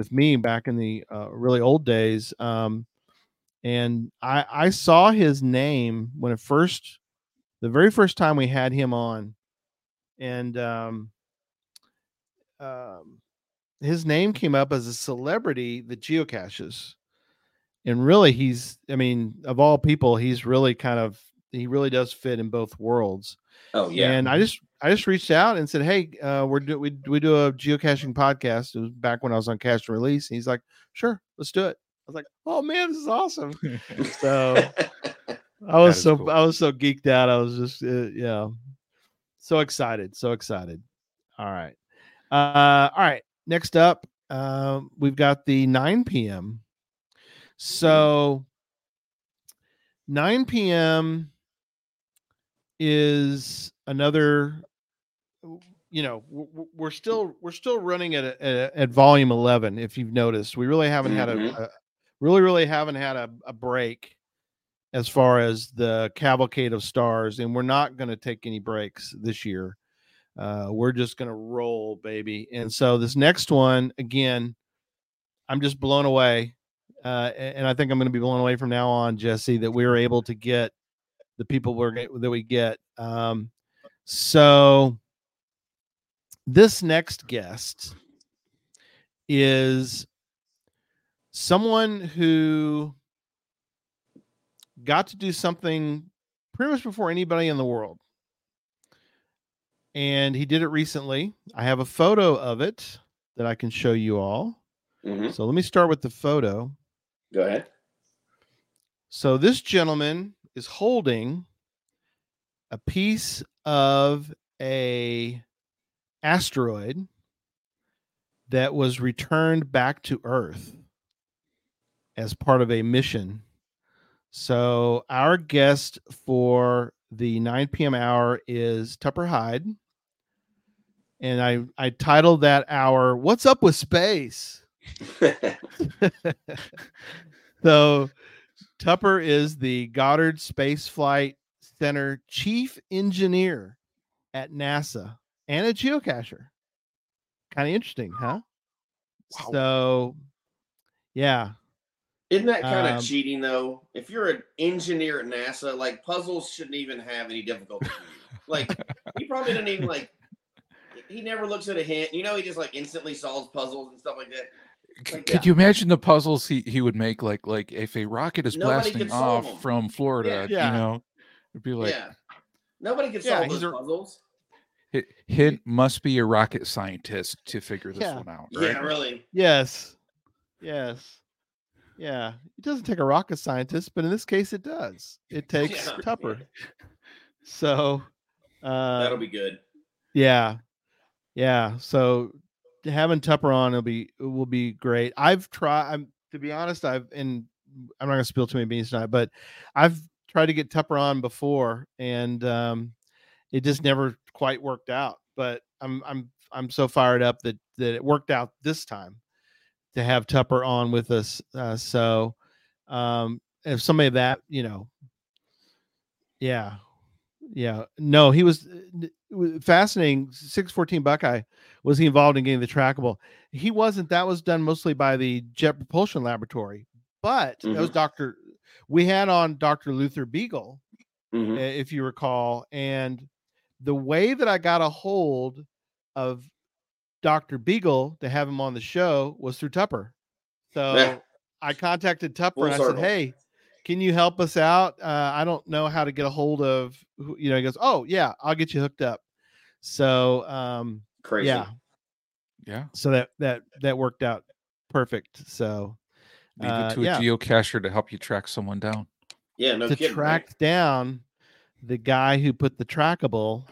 with me back in the uh, really old days. Um, and I, I saw his name when it first, the very first time we had him on, and um, um, his name came up as a celebrity that geocaches, and really he's, I mean, of all people, he's really kind of, he really does fit in both worlds. Oh yeah, And I just I just reached out and said, "Hey, uh, we're do, we we do a geocaching podcast." It was back when I was on Cache and Release. And he's like, "Sure, let's do it. I was like, "Oh man, this is awesome!" So I was so cool. I was so geeked out. I was just uh, yeah, so excited, so excited. All right, uh, all right. Next up, um, we've got the 9 p.m. So 9 p.m. is another you know we're still we're still running at at, at volume 11 if you've noticed. We really haven't had Mhm. a, a really really haven't had a, a break as far as the cavalcade of stars and we're not going to take any breaks this year. Uh, we're just going to roll baby. And so this next one again i'm just blown away uh, and i think i'm going to be blown away from now on jesse that we are able to get the people we're that we get. Um, so this next guest is someone who got to do something pretty much before anybody in the world. And he did it recently. I have a photo of it that I can show you all. Mhm. So let me start with the photo. Go ahead. So this gentleman is holding a piece of a asteroid that was returned back to Earth as part of a mission. So our guest for the 9 p.m. hour is Tupper Hyde. And I, I titled that hour, What's Up with Space? so Tupper is the Goddard Space Flight Center chief engineer at NASA and a geocacher. Kind of interesting, huh? So, yeah. Isn't that kind of Um, cheating though? If you're an engineer at NASA, like puzzles shouldn't even have any difficulty. Like he probably doesn't even like. He never looks at a hint. You know, he just like instantly solves puzzles and stuff like that. Like, Could you imagine the puzzles he, he would make? Like like if a rocket is Nobody blasting off them. from Florida, Yeah. you know, it'd be like yeah, nobody can solve he's those a- puzzles. "Hi- hint must be a rocket scientist to figure this Yeah. one out. Yeah, really. Yes. Yes. Yeah. It doesn't take a rocket scientist, but in this case, it does. It takes Yeah. Tupper. So, uh, That'll be good. Yeah, yeah. So having Tupper on will be it will be great. I've tried. I'm to be honest. I've and I'm not gonna spill too many beans tonight, but I've tried to get Tupper on before, and um, it just never quite worked out. But I'm I'm I'm so fired up that that it worked out this time to have Tupper on with us. Uh, so um, if somebody that you know, yeah, yeah. No, he was uh, fascinating. Six fourteen Buckeye. Was he involved in getting the trackable? He wasn't. That was done mostly by the Jet Propulsion Laboratory. But that was Mhm. Doctor. We had on Doctor Luther Beegle, Mhm. uh, if you recall, and the way that I got a hold of Doctor Beegle to have him on the show was through Tupper. So Yeah. I contacted Tupper Full and I said, "Hey, can you help us out? Uh, I don't know how to get a hold of who, you know." He goes, "Oh yeah, I'll get you hooked up." So um, Crazy. yeah, Yeah. so that that that worked out perfect. So Leave uh, it to a yeah, geocacher to help you track someone down. Yeah, no to kidding. track right? down the guy who put the trackable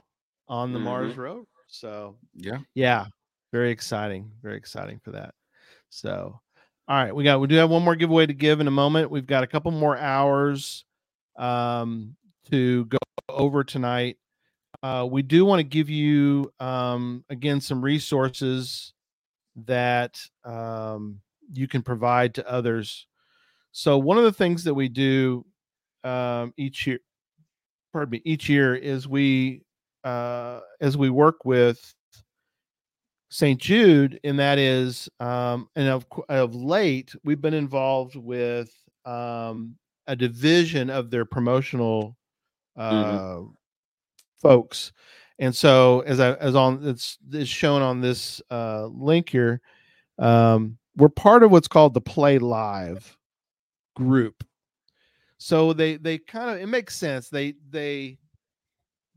on the Mars Mhm. rover. So Yeah. yeah, very exciting, very exciting for that. So, all right, we got we do have one more giveaway to give in a moment. We've got a couple more hours um, to go over tonight. Uh, we do want to give you um, again some resources that um, you can provide to others. So one of the things that we do um, each year, pardon me, each year is we uh, as we work with St. Jude, and that is, um, and of of late, we've been involved with um, a division of their promotional uh, folks, and so as I as on it's, it's shown on this uh, link here, um, we're part of what's called the Play Live group. So they they kind of it makes sense. They they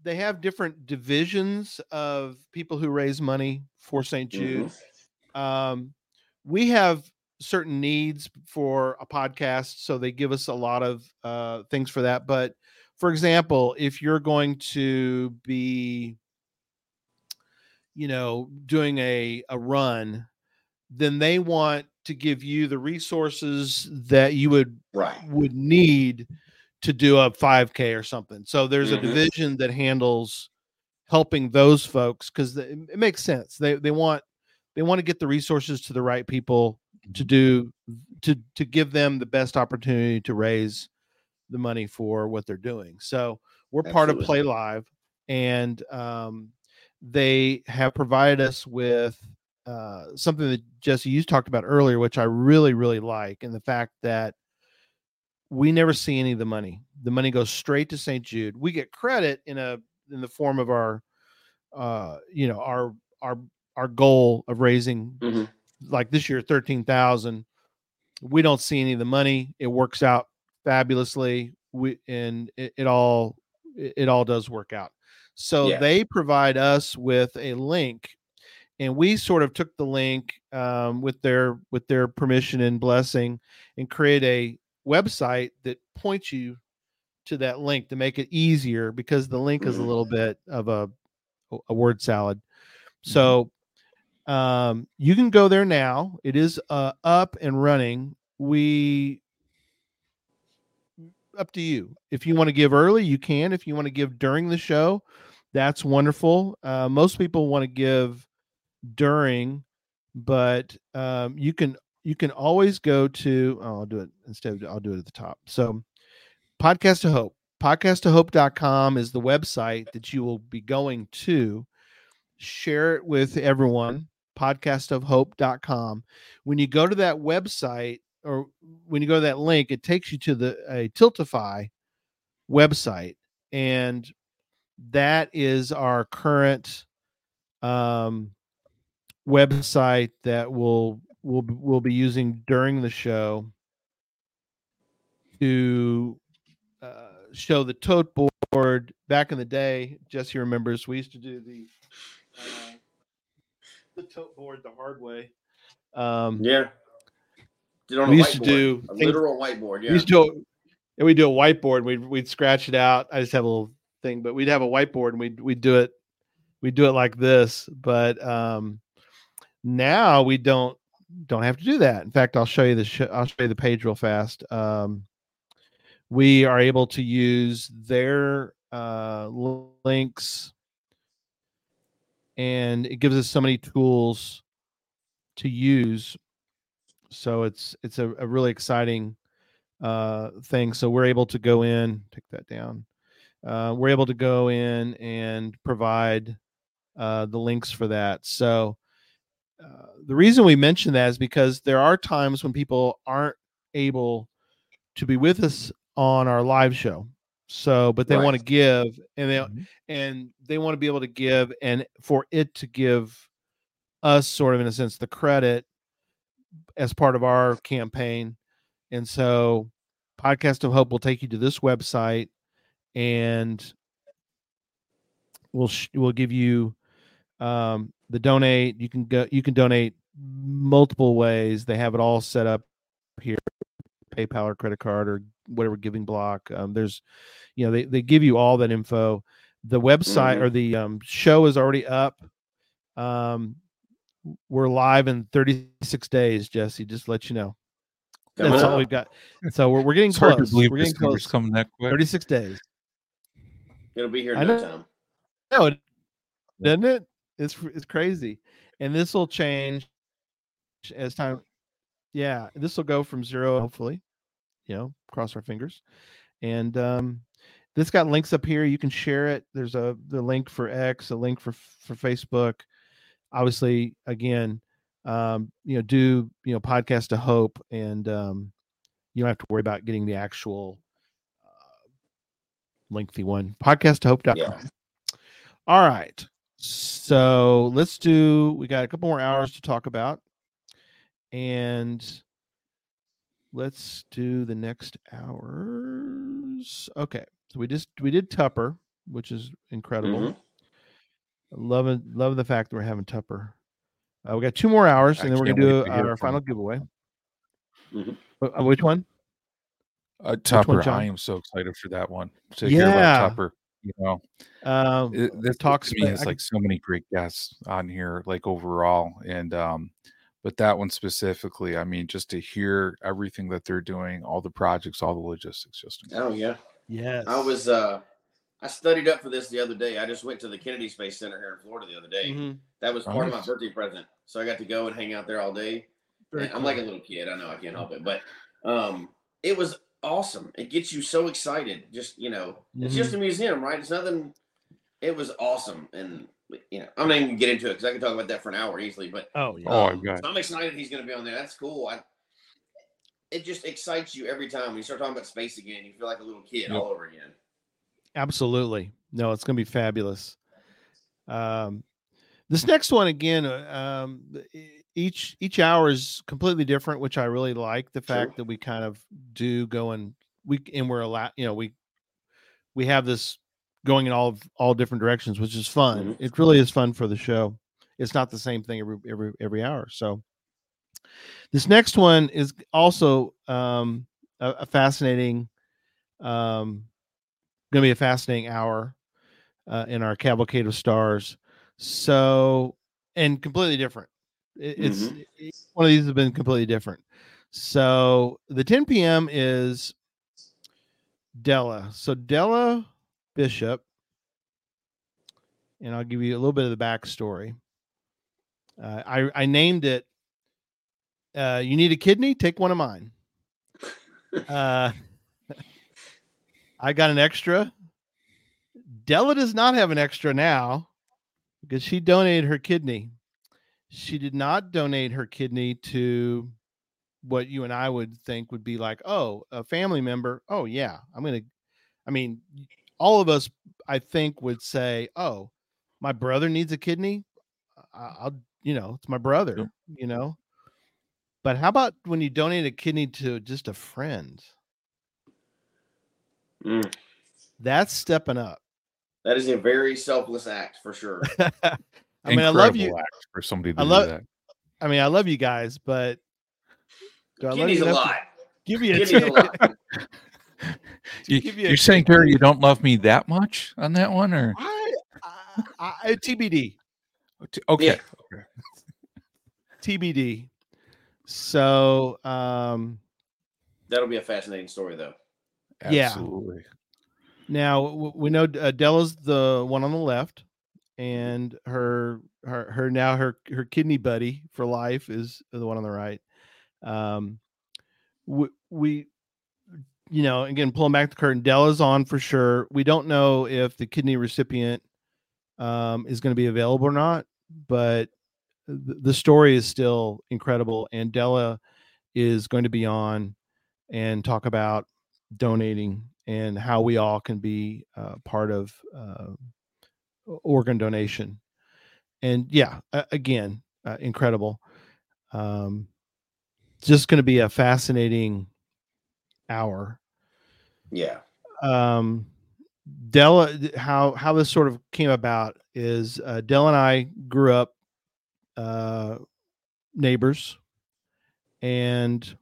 they have different divisions of people who raise money for St. Jude. Um, we have certain needs for a podcast, so they give us a lot of uh, things for that. But for example, if you're going to be, you know, doing a a run, then they want to give you the resources that you would right. would need to do a 5k or something so there's Mhm. a division that handles helping those folks because it it makes sense they they want they want to get the resources to the right people to do to to give them the best opportunity to raise the money for what they're doing so we're part of play live and um, they have provided us with uh, something that jesse you talked about earlier which i really really like and the fact that we never see any of the money. The money goes straight to st jude. We get credit in a in the form of our uh you know our our our goal of raising Mhm. like this year 13,000 we don't see any of the money. It works out fabulously. We and it, it all it, it all does work out. So Yeah. they provide us with a link and we sort of took the link um, with their with their permission and blessing and create a website that points you to that link to make it easier because the link is a little bit of a a word salad so um, you can go there now. It is uh, up and running. We up to you. If you want to give early, you can. If you want to give during the show, that's wonderful. Uh, most people want to give during, but um, you can you can always go to. Oh, I'll do it instead. Of, I'll do it at the top. So, podcast to hope. Podcasttohope.com is the website that you will be going to share it with everyone podcast of podcastofhope.com when you go to that website or when you go to that link it takes you to the a tiltify website and that is our current um website that we'll we'll we'll be using during the show to uh, show the tote board back in the day jesse remembers we used to do the uh, the tote board the hard way. Um, Yeah. Did it on we used to do a literal whiteboard. We Yeah. used to do, and we do a whiteboard. We'd we'd scratch it out. I just have a little thing, but we'd have a whiteboard and we'd we'd do it. We'd do it like this, but um, now we don't don't have to do that. In fact, I'll show you the sh- I'll show you the page real fast. Um, we are able to use their uh, links and it gives us so many tools to use so it's it's a, a really exciting uh thing so we're able to go in take that down uh we're able to go in and provide uh the links for that so uh, the reason we mention that is because there are times when people aren't able to be with us on our live show. So but they want to give and they and they want to be able to give and for it to give us sort of in a sense the credit as part of our campaign. And so podcast of hope will take you to this website and we'll sh- we'll give you um the donate you can go you can donate multiple ways. They have it all set up here paypal or credit card or whatever giving block. Um, there's you know they, they give you all that info. The website or the um, show is already up. Um, we're live in 36 days jesse just to let you know. Coming that's all up. we've got. So we're, we're getting It's hard to close. believe we're getting number's close. coming that quick. 36 days. It'll be here in no time. no it, doesn't it it's it's crazy and this will change as time yeah this will go from zero hopefully you know cross our fingers and um this got links up here you can share it there's a the link for x a link for for facebook obviously again um you know do you know podcast to hope and um you don't have to worry about getting the actual uh, lengthy one podcast to hope.com Yeah. all right so let's do we got a couple more hours to talk about and let's do the next hours okay so we just we did tupper which is incredible Mhm. love it love the fact that we're having tupper uh, we got two more hours and then we're gonna do to hear our final you. giveaway Wh- uh, Which one? Uh, Which one, Tupper, I am so excited for that one to hear about Yeah. Tupper. You know, Um, it, this talks talks to me about- has like so many great guests on here, like overall, and um, but that one specifically, I mean, just to hear everything that they're doing, all the projects, all the logistics, just Oh yeah. Yes. I was uh I studied up for this the other day. I just went to the Kennedy Space Center here in Florida the other day. Mhm. That was part of my birthday present. So I got to go and hang out there all day. Very And I'm like a little kid. I know I can't help it, but um it was awesome. It gets you so excited. Just, you know, it's just a museum, right? It's nothing it was awesome and you know, I'm not even gonna get into it because I can talk about that for an hour easily. But Oh yeah. Oh, I um, bet. so I'm excited he's going to be on there. That's cool. I, it just excites you every time when you start talking about space again. You feel like a little kid Yep. all over again. Absolutely. No, it's going to be fabulous. Um, this next one again, uh, um, e- each each hour is completely different, which I really like. The fact that we kind of do go and we and we're allowed, you know, we we have this going in all all different directions, which is fun. It really is fun for the show. It's not the same thing every every every hour. So this next one is also um, a, a fascinating, um, going to be a fascinating hour uh, in our cavalcade of stars. So and completely different. It- It's it- one of these has been completely different. So the 10 p.m. is Della. So Della Bishop, and I'll give you a little bit of the backstory. Uh, I I named it. Uh, you need a kidney? Take one of mine. Uh, I got an extra. Della does not have an extra now because she donated her kidney. She did not donate her kidney to what you and I would think would be like, oh, a family member. Oh, yeah, I'm going to, I mean, all of us, I think, would say, oh, my brother needs a kidney. I'll, you know, it's my brother, you know. But how about when you donate a kidney to just a friend? Mm. That's stepping up. That is a very selfless act for sure. I mean, I love you. For somebody to I do love. that. I mean, I love you guys, but do I love you a enough to lot. Give you a Kidney's a tip? lot. You, give you a you're saying, Gary, you don't love me that much on that one, or I, I, I- TBD. okay? Yeah. okay. TBD. So, um, That'll be a fascinating story, though. Yeah. Absolutely. Now we know uh, Della's the one on the left, and her her her now her her kidney buddy for life is the one on the right. Um, we, we you know again pulling back the curtain, Della's on for sure. We don't know if the kidney recipient um, is going to be available or not, but the, the story is still incredible, and Della is going to be on and talk about donating and how we all can be uh, part of uh, organ donation. And yeah, again, uh, incredible. Um, just going to be a fascinating hour. Yeah. Um, Della, how how this sort of came about is uh, Della and I grew up uh, neighbors, and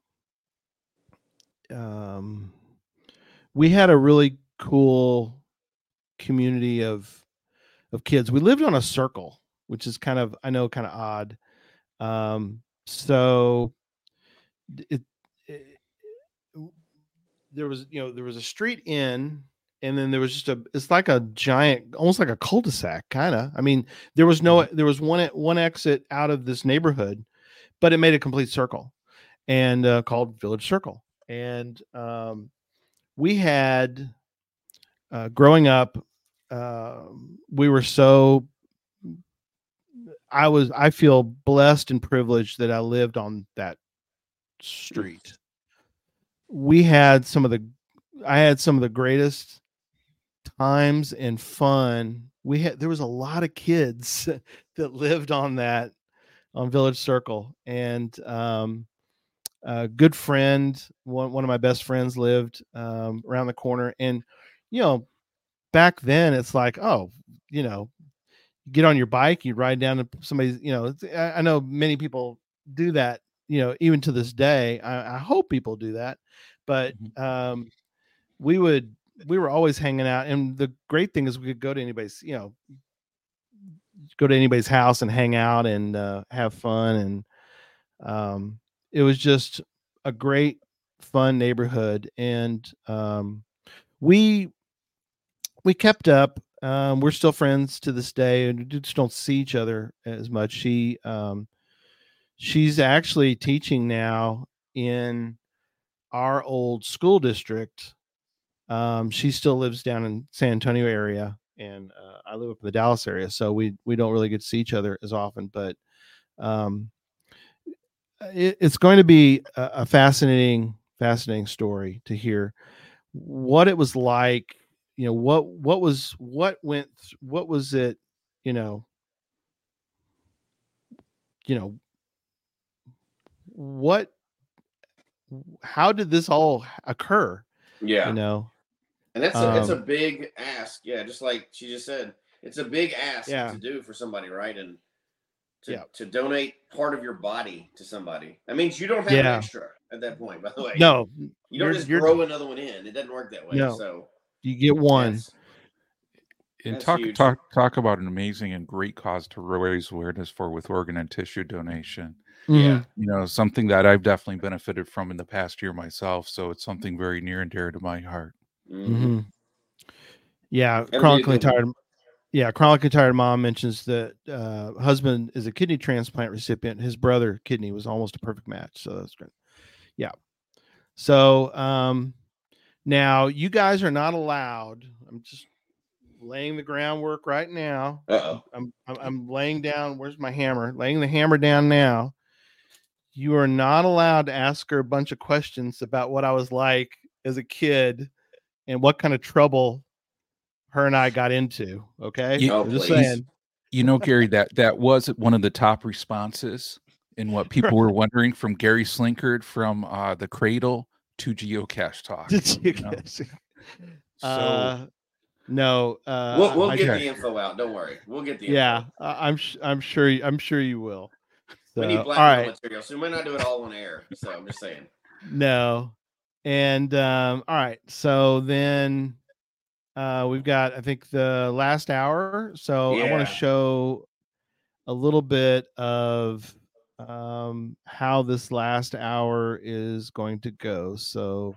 um, we had a really cool community of of kids. We lived on a circle, which is kind of I know kind of odd. Um, so it, it there was you know there was a street in and then there was just a it's like a giant almost like a cul-de-sac kind of i mean there was no there was one one exit out of this neighborhood but it made a complete circle and uh, called village circle and um, we had uh, growing up uh, we were so i was i feel blessed and privileged that i lived on that street. We had some of the i had some of the greatest times and fun. We had there was a lot of kids that lived on that on village circle. And um a good friend one, one of my best friends lived um around the corner. And you know back then it's like oh you know you get on your bike you ride down to somebody's you know I, I know many people do that you know, even to this day, I, I hope people do that. But um, we would, we were always hanging out, and the great thing is we could go to anybody's, you know, go to anybody's house and hang out and uh, have fun, and um, it was just a great, fun neighborhood, and um, we we kept up. Um, we're still friends to this day, and just don't see each other as much. She, um, she's actually teaching now in our old school district. Um, she still lives down in San Antonio area, and uh, I live up in the Dallas area, so we we don't really get to see each other as often. But um, it, it's going to be a, a fascinating, fascinating story to hear what it was like you know what what was what went what was it you know you know what how did this all occur Yeah. you know And that's a, it's a Um, big ask. Yeah, just like she just said, it's a big ask Yeah. to do for somebody, right? And to, Yeah. to donate part of your body to somebody. That means you don't have Yeah. extra at that point, by the way. No, You don't you're- just grow another one in. It doesn't work that way. No. So you get one Yes. And That's talk huge. talk talk about an amazing and great cause to raise awareness for with organ and tissue donation. Yeah. You know, something that I've definitely benefited from in the past year myself. So it's something very near and dear to my heart. Mhm. Yeah, That'd be chronically good tired. Yeah, chronically tired mom mentions that uh, husband is a kidney transplant recipient. His brother kidney was almost a perfect match, so that's great. Yeah. So um, now you guys are not allowed. I'm just laying the groundwork right now. Uh-oh. I'm, I'm I'm laying down. Where's my hammer? Laying the hammer down now. You are not allowed to ask her a bunch of questions about what I was like as a kid and what kind of trouble her and I got into. Okay, You- I'm just you- saying. You know, Gary, that that was one of the top responses in what people were wondering from Gary Slinkard from uh, the Cradle to Geocache Talk. you know? So Uh, no, uh, we'll, we'll I- get the info out. Don't worry. We'll get the info. Yeah, I- I'm sh- I'm sure y- I'm sure you will. We So, need all blackmail right. material, so we might not do it all on air. So I'm just saying. No. And um, all right. So then uh, we've got, I think, the last hour. So I want to show a little bit of um, how this last hour is going to go. So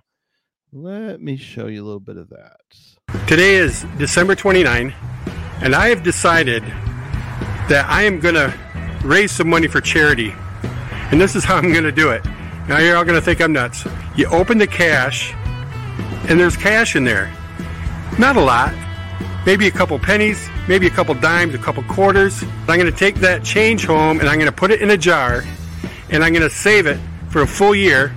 let me show you a little bit of that. Today is December 29, and I have decided that I am going to raise some money for charity. And this is how I'm going to do it. Now, you're all going to think I'm nuts. You open the cache, and there's cash in there. Not a lot. Maybe a couple pennies, maybe a couple dimes, a couple quarters. I'm going to take that change home and I'm going to put it in a jar and I'm going to save it for a full year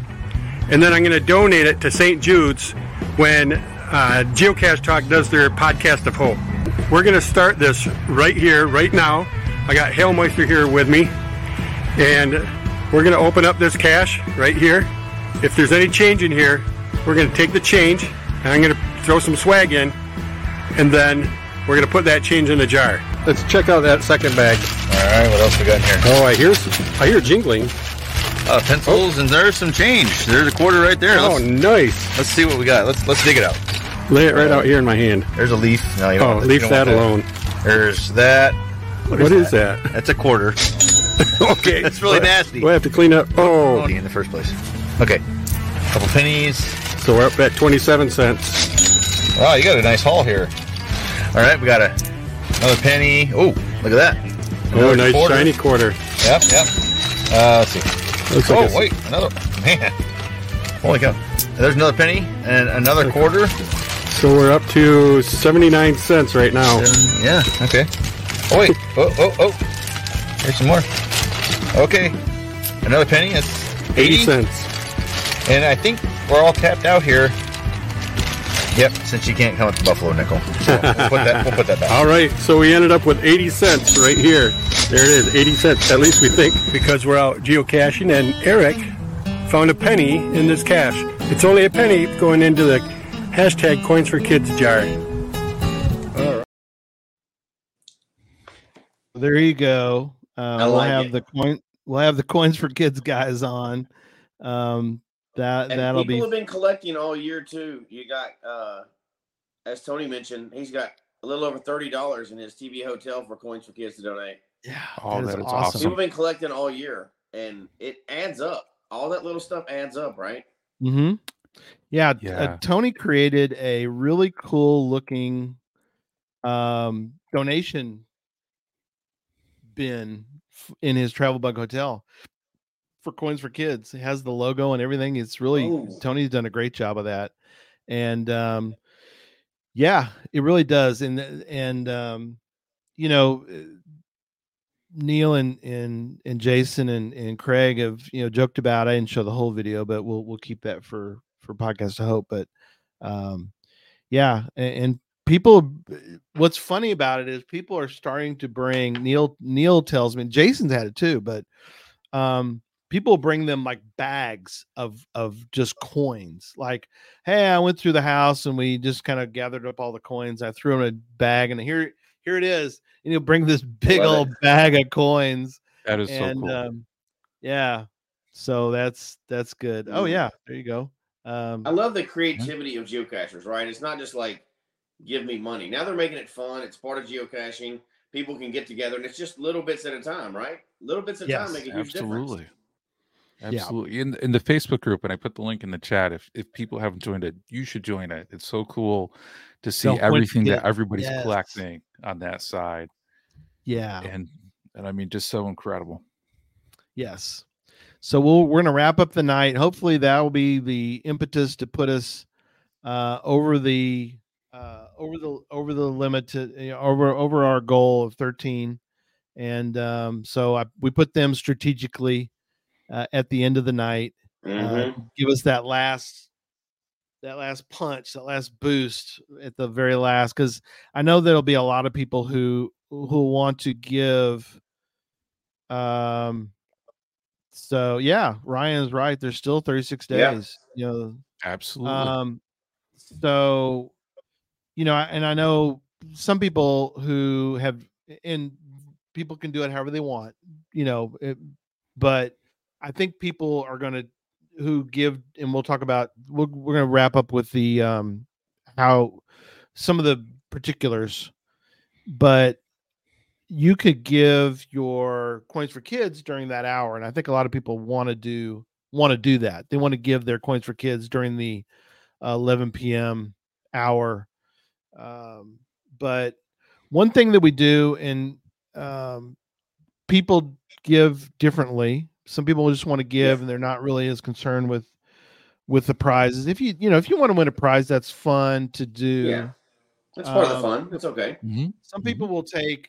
and then I'm going to donate it to St. Jude's when uh, Geocache Talk does their podcast of hope. We're going to start this right here, right now. I got Hailmeister here with me, and we're going to open up this cache right here. If there's any change in here, we're going to take the change, and I'm going to throw some swag in, and then we're going to put that change in the jar. Let's check out that second bag. All right, what else we got in here? Oh, I hear, I hear jingling. Uh, pencils, and there's some change. There's a quarter right there. Oh, Let's, nice. let's see what we got. Let's let's dig it out. Lay it right out here in my hand. There's a leaf. No, you don't Oh, that. leave don't that alone. There's that. What is that? That's a quarter. okay, That's really nasty. We'll have to clean up. Oh, in the first place. Okay, couple pennies. So we're up at 27 cents. Wow, you got a nice haul here. All right, we got a another penny. Oh, look at that. Oh, Another nice quarter. shiny quarter. Yep, yep. Uh, let's see. Looks oh, like wait, another man. Holy cow! There's another penny and another quarter. So we're up to 79 cents right now. Seven- yeah. Okay. Oh wait. Oh oh oh. Here's some more. Okay. Another penny. That's 80 80 cents. And I think we're all tapped out here. Yep. Since you can't come with the buffalo nickel, so we'll put that. We'll put that back. All right, so we ended up with 80 cents right here. There it is, 80 cents. At least we think. Because we're out geocaching, and Eric found a penny in this cache. It's only a penny going into the hashtag Coins for Kids jar. All right. There you go. Uh, I we'll like have it. the coin. we'll have the coins for kids guys on. Um, that And that'll people be have been collecting all year too. You got, uh, as Tony mentioned, he's got a little over thirty dollars in his TB hotel for coins for kids to donate. Yeah, Oh, that is awesome. People have been collecting all year, and it adds up. All that little stuff adds up, right? hmm Yeah, Yeah. Uh, Tony created a really cool looking um, donation bin f- in his travel bug hotel for coins for kids. It has the logo and everything. It's really Oh. Tony's done a great job of that, and um, yeah, it really does. And and um, you know, uh, Neil and and and Jason and and Craig have you know joked about. I didn't show the whole video, but we'll we'll keep that for for podcast to hope. But um, yeah, and, and people, what's funny about it is people are starting to bring Neil. Neil tells me Jason's had it too, but um, people bring them like bags of of just coins. Like, hey, I went through the house and we just kind of gathered up all the coins. I threw them in a bag, and here here it is. And he'll bring this big Love old bag of coins. That is so cool. Um, yeah, so that's that's good. Oh Mhm. yeah, there you go. Um, I love the creativity of geocachers, right? It's not just like give me money. Now they're making it fun. It's part of geocaching. People can get together, and it's just little bits at a time, right? Little bits at a time make a huge absolutely. difference. Absolutely. In in the Facebook group, and I put the link in the chat. If if people haven't joined it, you should join it. It's so cool to see Don't everything that everybody's yes. collecting on that side. Yeah. And and I mean just so incredible. Yes. So we'll we're gonna wrap up the night. Hopefully that will be the impetus to put us uh, over the uh, over the over the limit to you know, over over our goal of 13. And um, so I, we put them strategically uh, at the end of the night. Uh, Mhm. give us that last that last punch, that last boost at the very last, because I know there'll be a lot of people who who want to give. Um. So yeah, Ryan's right. There's still 36 Yeah. days. You know. Absolutely. Um. So, you know, and I know some people who have, and people can do it however they want. You know, it, but I think people are going to who give, and we'll talk about. We're, we're going to wrap up with the um how some of the particulars, but you could give your coins for kids during that hour, and I think a lot of people want to do want to do that. They want to give their coins for kids during the uh, 11 p.m. hour. Um, but one thing that we do, and um, people give differently. Some people just want to give, and they're not really as concerned with with the prizes. If you you know if you want to win a prize, that's fun to do. Yeah. That's part of the Um, fun. It's okay. Some people will take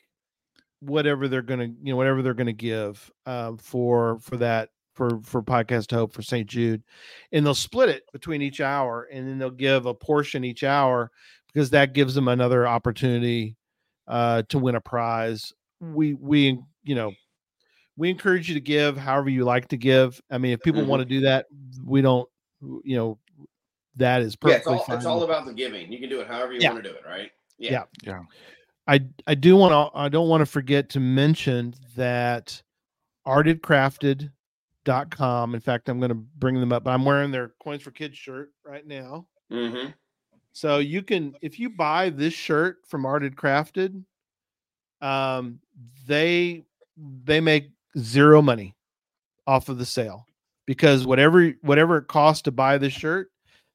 whatever they're gonna you know whatever they're gonna give um, for for that for for podcast hope for st jude and they'll split it between each hour and then they'll give a portion each hour because that gives them another opportunity uh to win a prize we we you know we encourage you to give however you like to give i mean if people Mhm. want to do that we don't you know that is Yeah, it's perfectly all fine it's all about the giving. You can do it however you Yeah. want to do it, right? yeah. Yeah. I I do want to I don't want to forget to mention that artedcrafted.com. In fact, I'm going to bring them up. But I'm wearing their coins for kids shirt right now. Mm-hmm. So you can if you buy this shirt from Arted Crafted, um they they make zero money off of the sale because whatever whatever it costs to buy this shirt,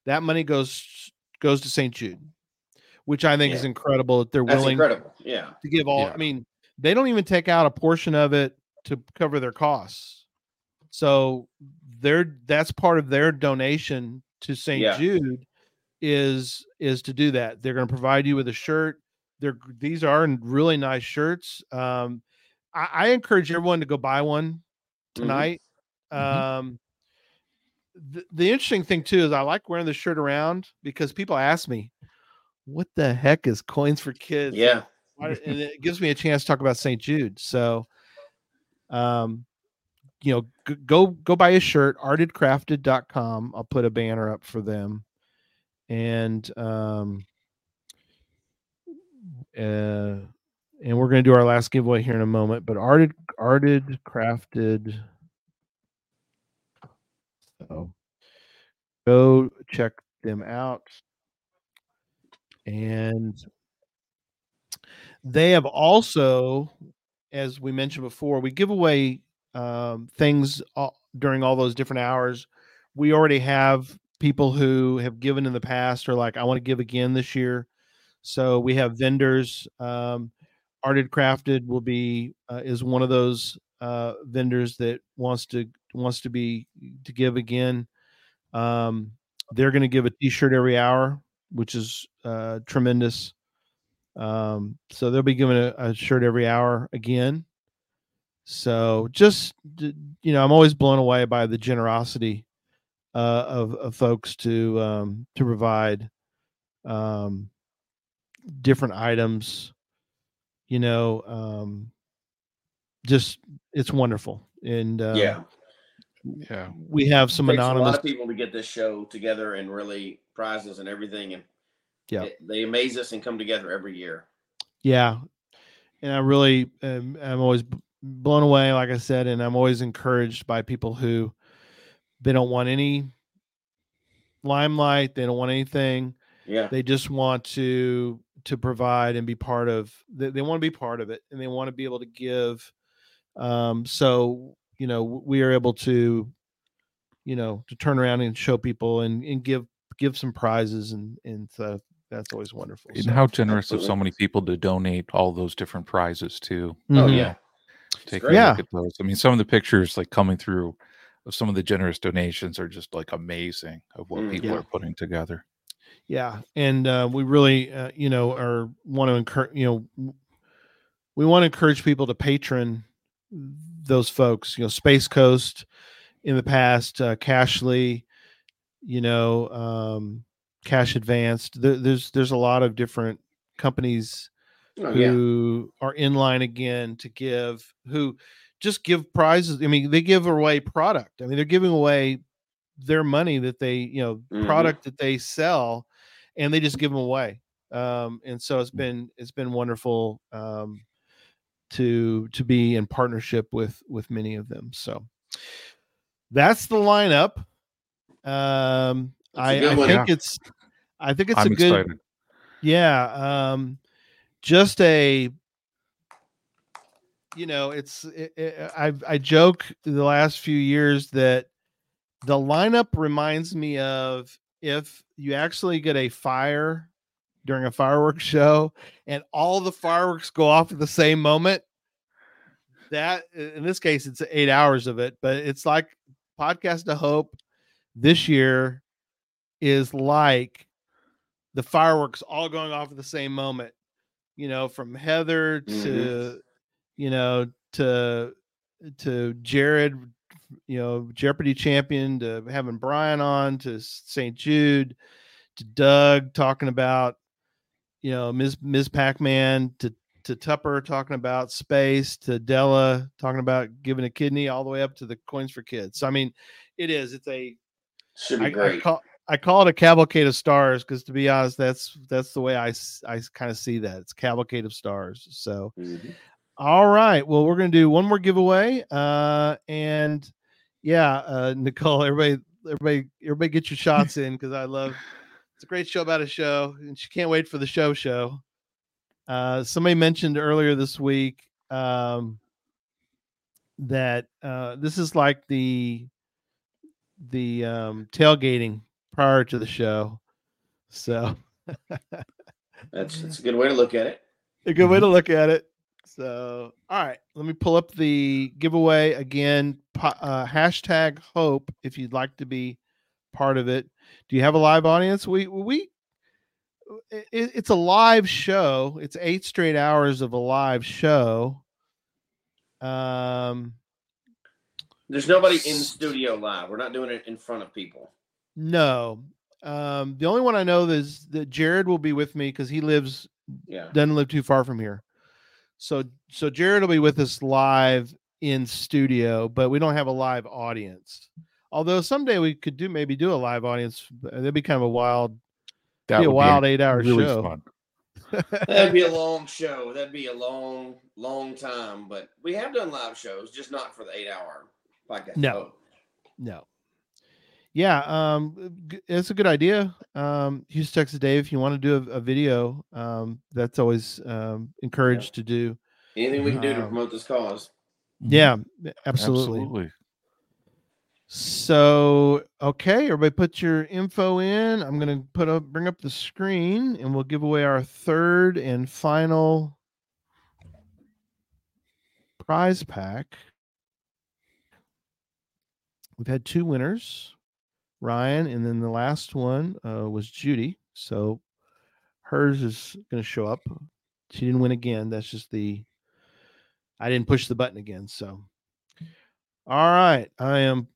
that money goes goes to St. Jude, which I think is incredible that they're That's willing incredible. Yeah. to give all. Yeah. I mean, they don't even take out a portion of it to cover their costs. So they're that's part of their donation to St. Yeah. Jude is is to do that. They're going to provide you with a shirt. They're these are really nice shirts. Um, I, I encourage everyone to go buy one tonight. Um, the, the interesting thing too is I like wearing the shirt around because people ask me, "What the heck is Coins for Kids?" Yeah. And it gives me a chance to talk about St. Jude. So, um, you know, g- go go buy a shirt, artedcrafted.com. I'll put a banner up for them. And um uh and we're going to do our last giveaway here in a moment. But arted, arted, crafted. So go check them out, and they have also, as we mentioned before, we give away um, things all, during all those different hours. We already have people who have given in the past or like, I want to give again this year. So we have vendors. Um, Arted Crafted will be uh, is one of those uh, vendors that wants to wants to be to give again. Um, they're going to give a T-shirt every hour, which is uh, tremendous. Um, so they'll be giving a, a shirt every hour again. So just you know, I'm always blown away by the generosity uh, of, of folks to um, to provide um, different items. You know, um, just it's wonderful, and uh, yeah, yeah, we have some Takes anonymous. A lot of people to get this show together and really prizes and everything, and Yeah. it- they amaze us and come together every year. Yeah, and I really am, I'm always blown away, like I said, and I'm always encouraged by people who they don't want any limelight, they don't want anything. Yeah. they just want to to provide and be part of. They, they want to be part of it, and they want to be able to give. Um, so you know, we are able to, you know, to turn around and show people and and give give some prizes and and so that's always wonderful. And So- how generous of so many people to donate all those different prizes too. Oh, Mhm. yeah. Take a Yeah. look at those. I mean, some of the pictures like coming through of some of the generous donations are just like amazing of what Mm, people yeah. are putting together. Yeah, and uh, we really, uh, you know, are want to encourage. You know, we want to encourage people to patron those folks. You know, Space Coast in the past, uh, Cachly, you know, um, Cache Advance. There, there's there's a lot of different companies Oh, yeah. who are in line again to give who just give prizes. I mean, they give away product. I mean, they're giving away their money that they, you know, Mhm. product that they sell, and they just give them away. Um, and so it's been it's been wonderful um, to to be in partnership with with many of them. So that's the lineup. Um, I, I one. think Yeah. it's I think it's I'm a good excited. yeah um just a you know it's it, it, i i joke the last few years that the lineup reminds me of if you actually get a fire during a fireworks show and all the fireworks go off at the same moment that in this case it's eight hours of it but it's like podcast of hope this year is like the fireworks all going off at the same moment you know from heather to mm-hmm. you know to to jared you know jeopardy champion to having brian on to st jude to doug talking about you know ms ms pac-man to to tupper talking about space to della talking about giving a kidney all the way up to the coins for kids so i mean it is it's a Should be I, I great. call I call it a cavalcade of stars because to be honest, that's that's the way I kind of see that. It's cavalcade of stars. So, Mm-hmm. all right. Well, we're gonna do one more giveaway. Uh, and yeah, uh, Nicole, everybody, everybody, everybody, get your shots in because I love. It's a great show about a show, and she can't wait for the show show. Uh, somebody mentioned earlier this week um, that uh, this is like the the um, tailgating prior to the show. So That's that's a good way to look at it. a good way to look at it. So, all right, let me pull up the giveaway again. Uh, hashtag hope if you'd like to be part of it. Do you have a live audience? We we it, it's a live show. It's eight straight hours of a live show. Um, There's nobody in studio live. We're not doing it in front of people. No. Um, the only one I know is that Jared will be with me because he lives Yeah. doesn't live too far from here. So so Jared will be with us live in studio, but we don't have a live audience. Although someday we could do maybe do a live audience. That'd be kind of a wild That be a would wild eight hour really show. fun. That'd be a long show. That'd be a long, long time. But we have done live shows, just not for the eight hour podcast. No. Oh, No. yeah, um, it's a good idea. Um, Houston, Texas, Dave, if you want to do a, a video, um, that's always um, encouraged to do. Anything we can do to Um, promote this cause. Yeah, absolutely. Absolutely. So, okay, everybody put your info in. I'm going to put up bring up the screen and we'll give away our third and final prize pack. We've had two winners, Ryan, and then the last one uh, was Judy. So hers is going to show up. She didn't win again. That's just the I didn't push the button again. So, all right, I am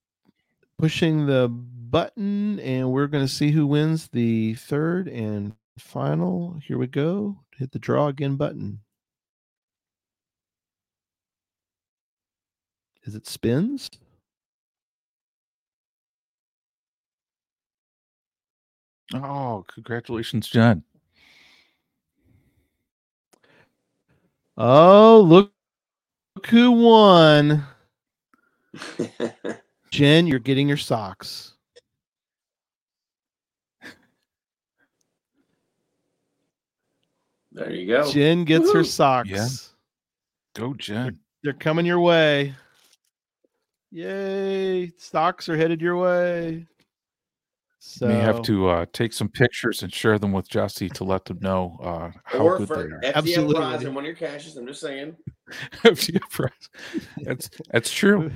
pushing the button and we're going to see who wins the third and final. Here we go. Hit the draw again button. Is it spins. Oh, congratulations, John. Oh, look, who won. Jen, you're getting your socks. There you go. Jen gets her socks. Yeah. Go, Jen. They're coming your way. Yay. Stocks are headed your way. So May have to uh, take some pictures and share them with Jesse to let them know uh, how or good for they are. FTL Absolutely. prize and one of your caches. I'm just saying. FTL prize. That's that's true.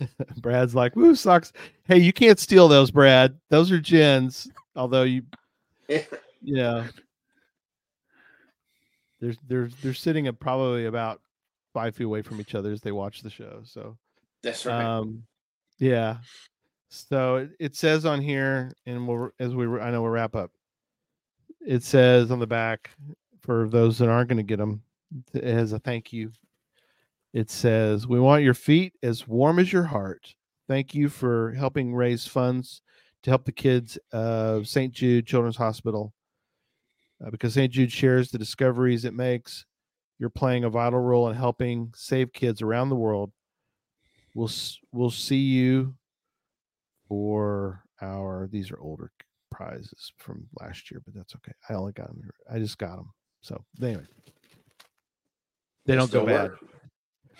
Brad's like, woo, socks. Hey, you can't steal those, Brad. Those are Jen's. Although you yeah. They're they're they're sitting at probably about five feet away from each other as they watch the show. So That's right. um yeah. So it, says on here, and we'll as we I know we'll wrap up. It says on the back for those that aren't going to get them, has a thank you. It says, "We want your feet as warm as your heart. Thank you for helping raise funds to help the kids of St. Jude Children's Hospital. Uh, because St. Jude shares the discoveries it makes, you're playing a vital role in helping save kids around the world. We'll we'll see you for our these are older prizes from last year, but that's okay. I only got them. I just got them. So anyway, they They don't go still bad. work.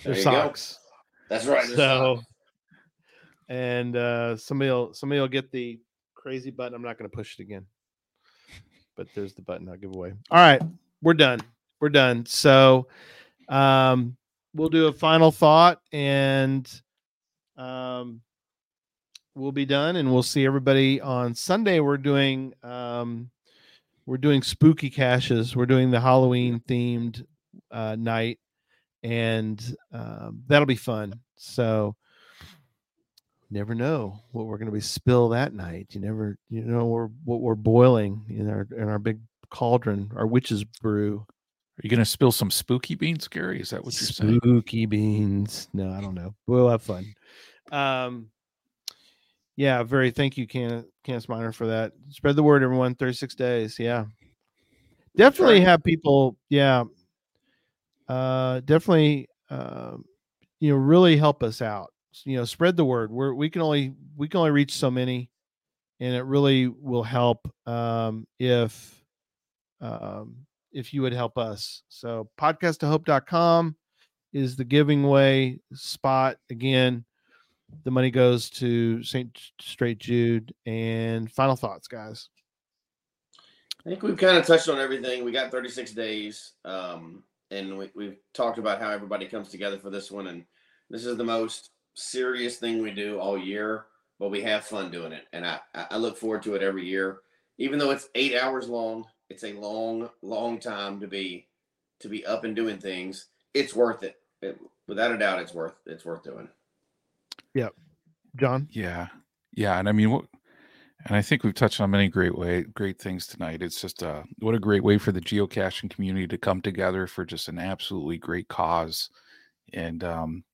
They're There you go. socks. That's right. So, socks. and uh somebody will somebody will get the crazy button. I'm not going to push it again, but there's the button I'll give away. All right, we're done. We're done. So, um, we'll do a final thought and um we'll be done and we'll see everybody on Sunday. We're doing um we're doing spooky caches. We're doing the Halloween themed uh night and um, that'll be fun. So never know what we're going to be spill that night. You never you know we're what we're boiling in our in our big cauldron, our witch's brew. Are you going to spill some spooky beans, Gary? Is that what you're saying? Spooky beans. No, I don't know. We'll have fun. Um, yeah, very. Thank you, Can Candace Miner, for that. Spread the word, everyone. Thirty six days. Yeah, definitely have people. Yeah, uh, definitely. Um, you know, really help us out. You know, spread the word. We're we can only we can only reach so many, and it really will help um, if um, if you would help us. So podcastofhope.com is the giving way spot. Again, the money goes to St. Straight Jude. And final thoughts, guys. I think we've kind of touched on everything. We got 36 days, um, and we, we've talked about how everybody comes together for this one. And this is the most serious thing we do all year, but we have fun doing it, and I I look forward to it every year. Even though it's eight hours long, it's a long, long time to be to be up and doing things. It's worth it. It- without a doubt, it's worth it's worth doing. Yep. John? Yeah. Yeah. And I mean, what, and I think we've touched on many great way, great things tonight. It's just uh, what a great way for the geocaching community to come together for just an absolutely great cause. And, um,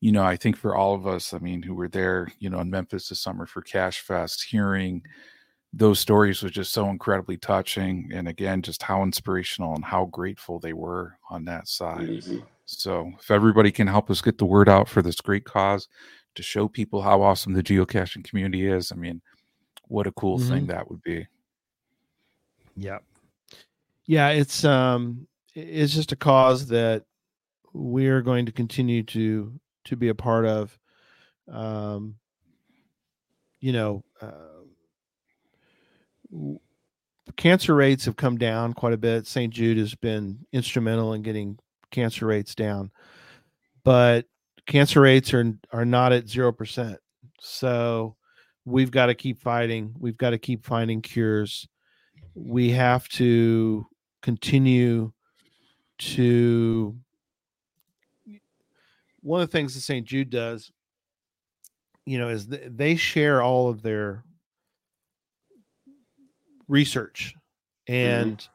you know, I think for all of us, I mean, who were there, you know, in Memphis this summer for Cache Fest, hearing those stories was just so incredibly touching. And again, just how inspirational and how grateful they were on that side. Mhm. So if everybody can help us get the word out for this great cause, to show people how awesome the geocaching community is. I mean, what a cool Mm-hmm. thing that would be. Yeah. Yeah, it's um it's just a cause that we're going to continue to to be a part of. Um you know, uh, w- cancer rates have come down quite a bit. St. Jude has been instrumental in getting cancer rates down. But cancer rates are are not at 0%. So we've got to keep fighting. We've got to keep finding cures we have to continue to one of the things that St. Jude does, you know, is th- they share all of their research. Mm-hmm. And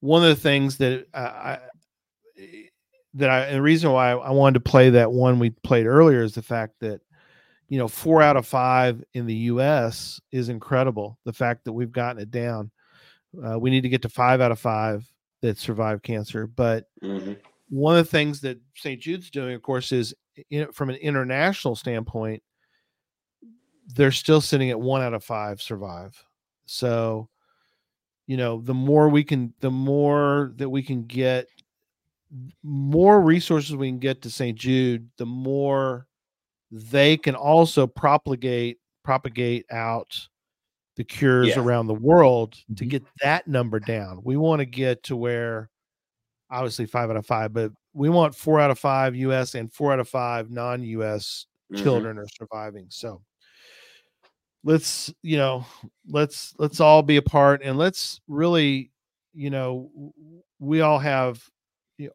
one of the things that uh, I, I that I and the reason why I wanted to play that one we played earlier is the fact that you know four out of five in the U.S. is incredible. The fact that we've gotten it down. Uh, we need to get to five out of five that survive cancer. But one of the things that St. Jude's doing, of course, is in, from an international standpoint, they're still sitting at one out of five survive. So, you know, the more we can, the more that we can get, more resources we can get to St. Jude, the more they can also propagate propagate out the cures Yeah. around the world to get that number down. We want to get to where obviously five out of five, but we want four out of five US and four out of five non-US Mhm. children are surviving. So let's, you know, let's let's all be a part and let's really, you know, we all have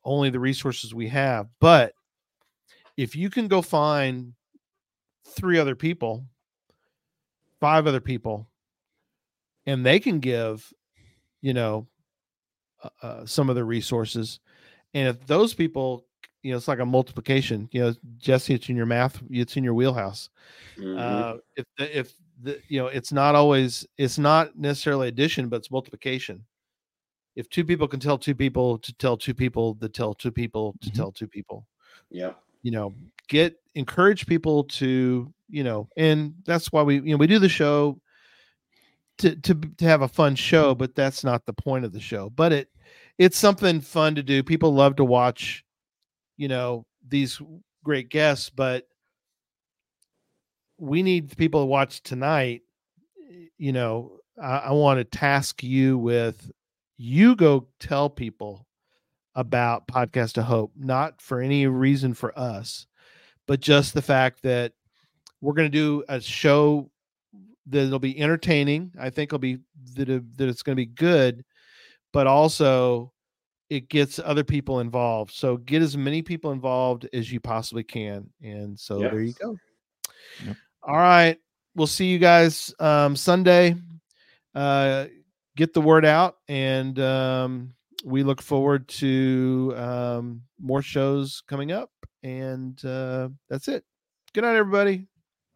only the resources we have, but if you can go find three other people, five other people, and they can give, you know, uh, uh, some of the resources, and if those people, you know, it's like a multiplication. You know, Jesse, it's in your math, it's in your wheelhouse. Uh, if the, if the you know, it's not always, it's not necessarily addition, but it's multiplication. If two people can tell two people to tell two people to tell two people to mm-hmm. tell two people, Yep. you know get encourage people to you know and that's why we you know we do the show to to to have a fun show but that's not the point of the show. But it it's something fun to do. People love to watch you know these great guests but we need people to watch tonight eh, you know i, I want to task you with you go tell people about podcast of hope not for any reason for us but just the fact that we're going to do a show that'll be entertaining i think it'll be that, that it's going to be good but also it gets other people involved. So get as many people involved as you possibly can and so there you Yes. go. All right we'll see you guys um sunday. Uh get the word out and um we look forward to um more shows coming up and uh that's it good night everybody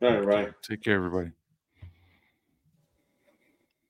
All right. Take care, everybody.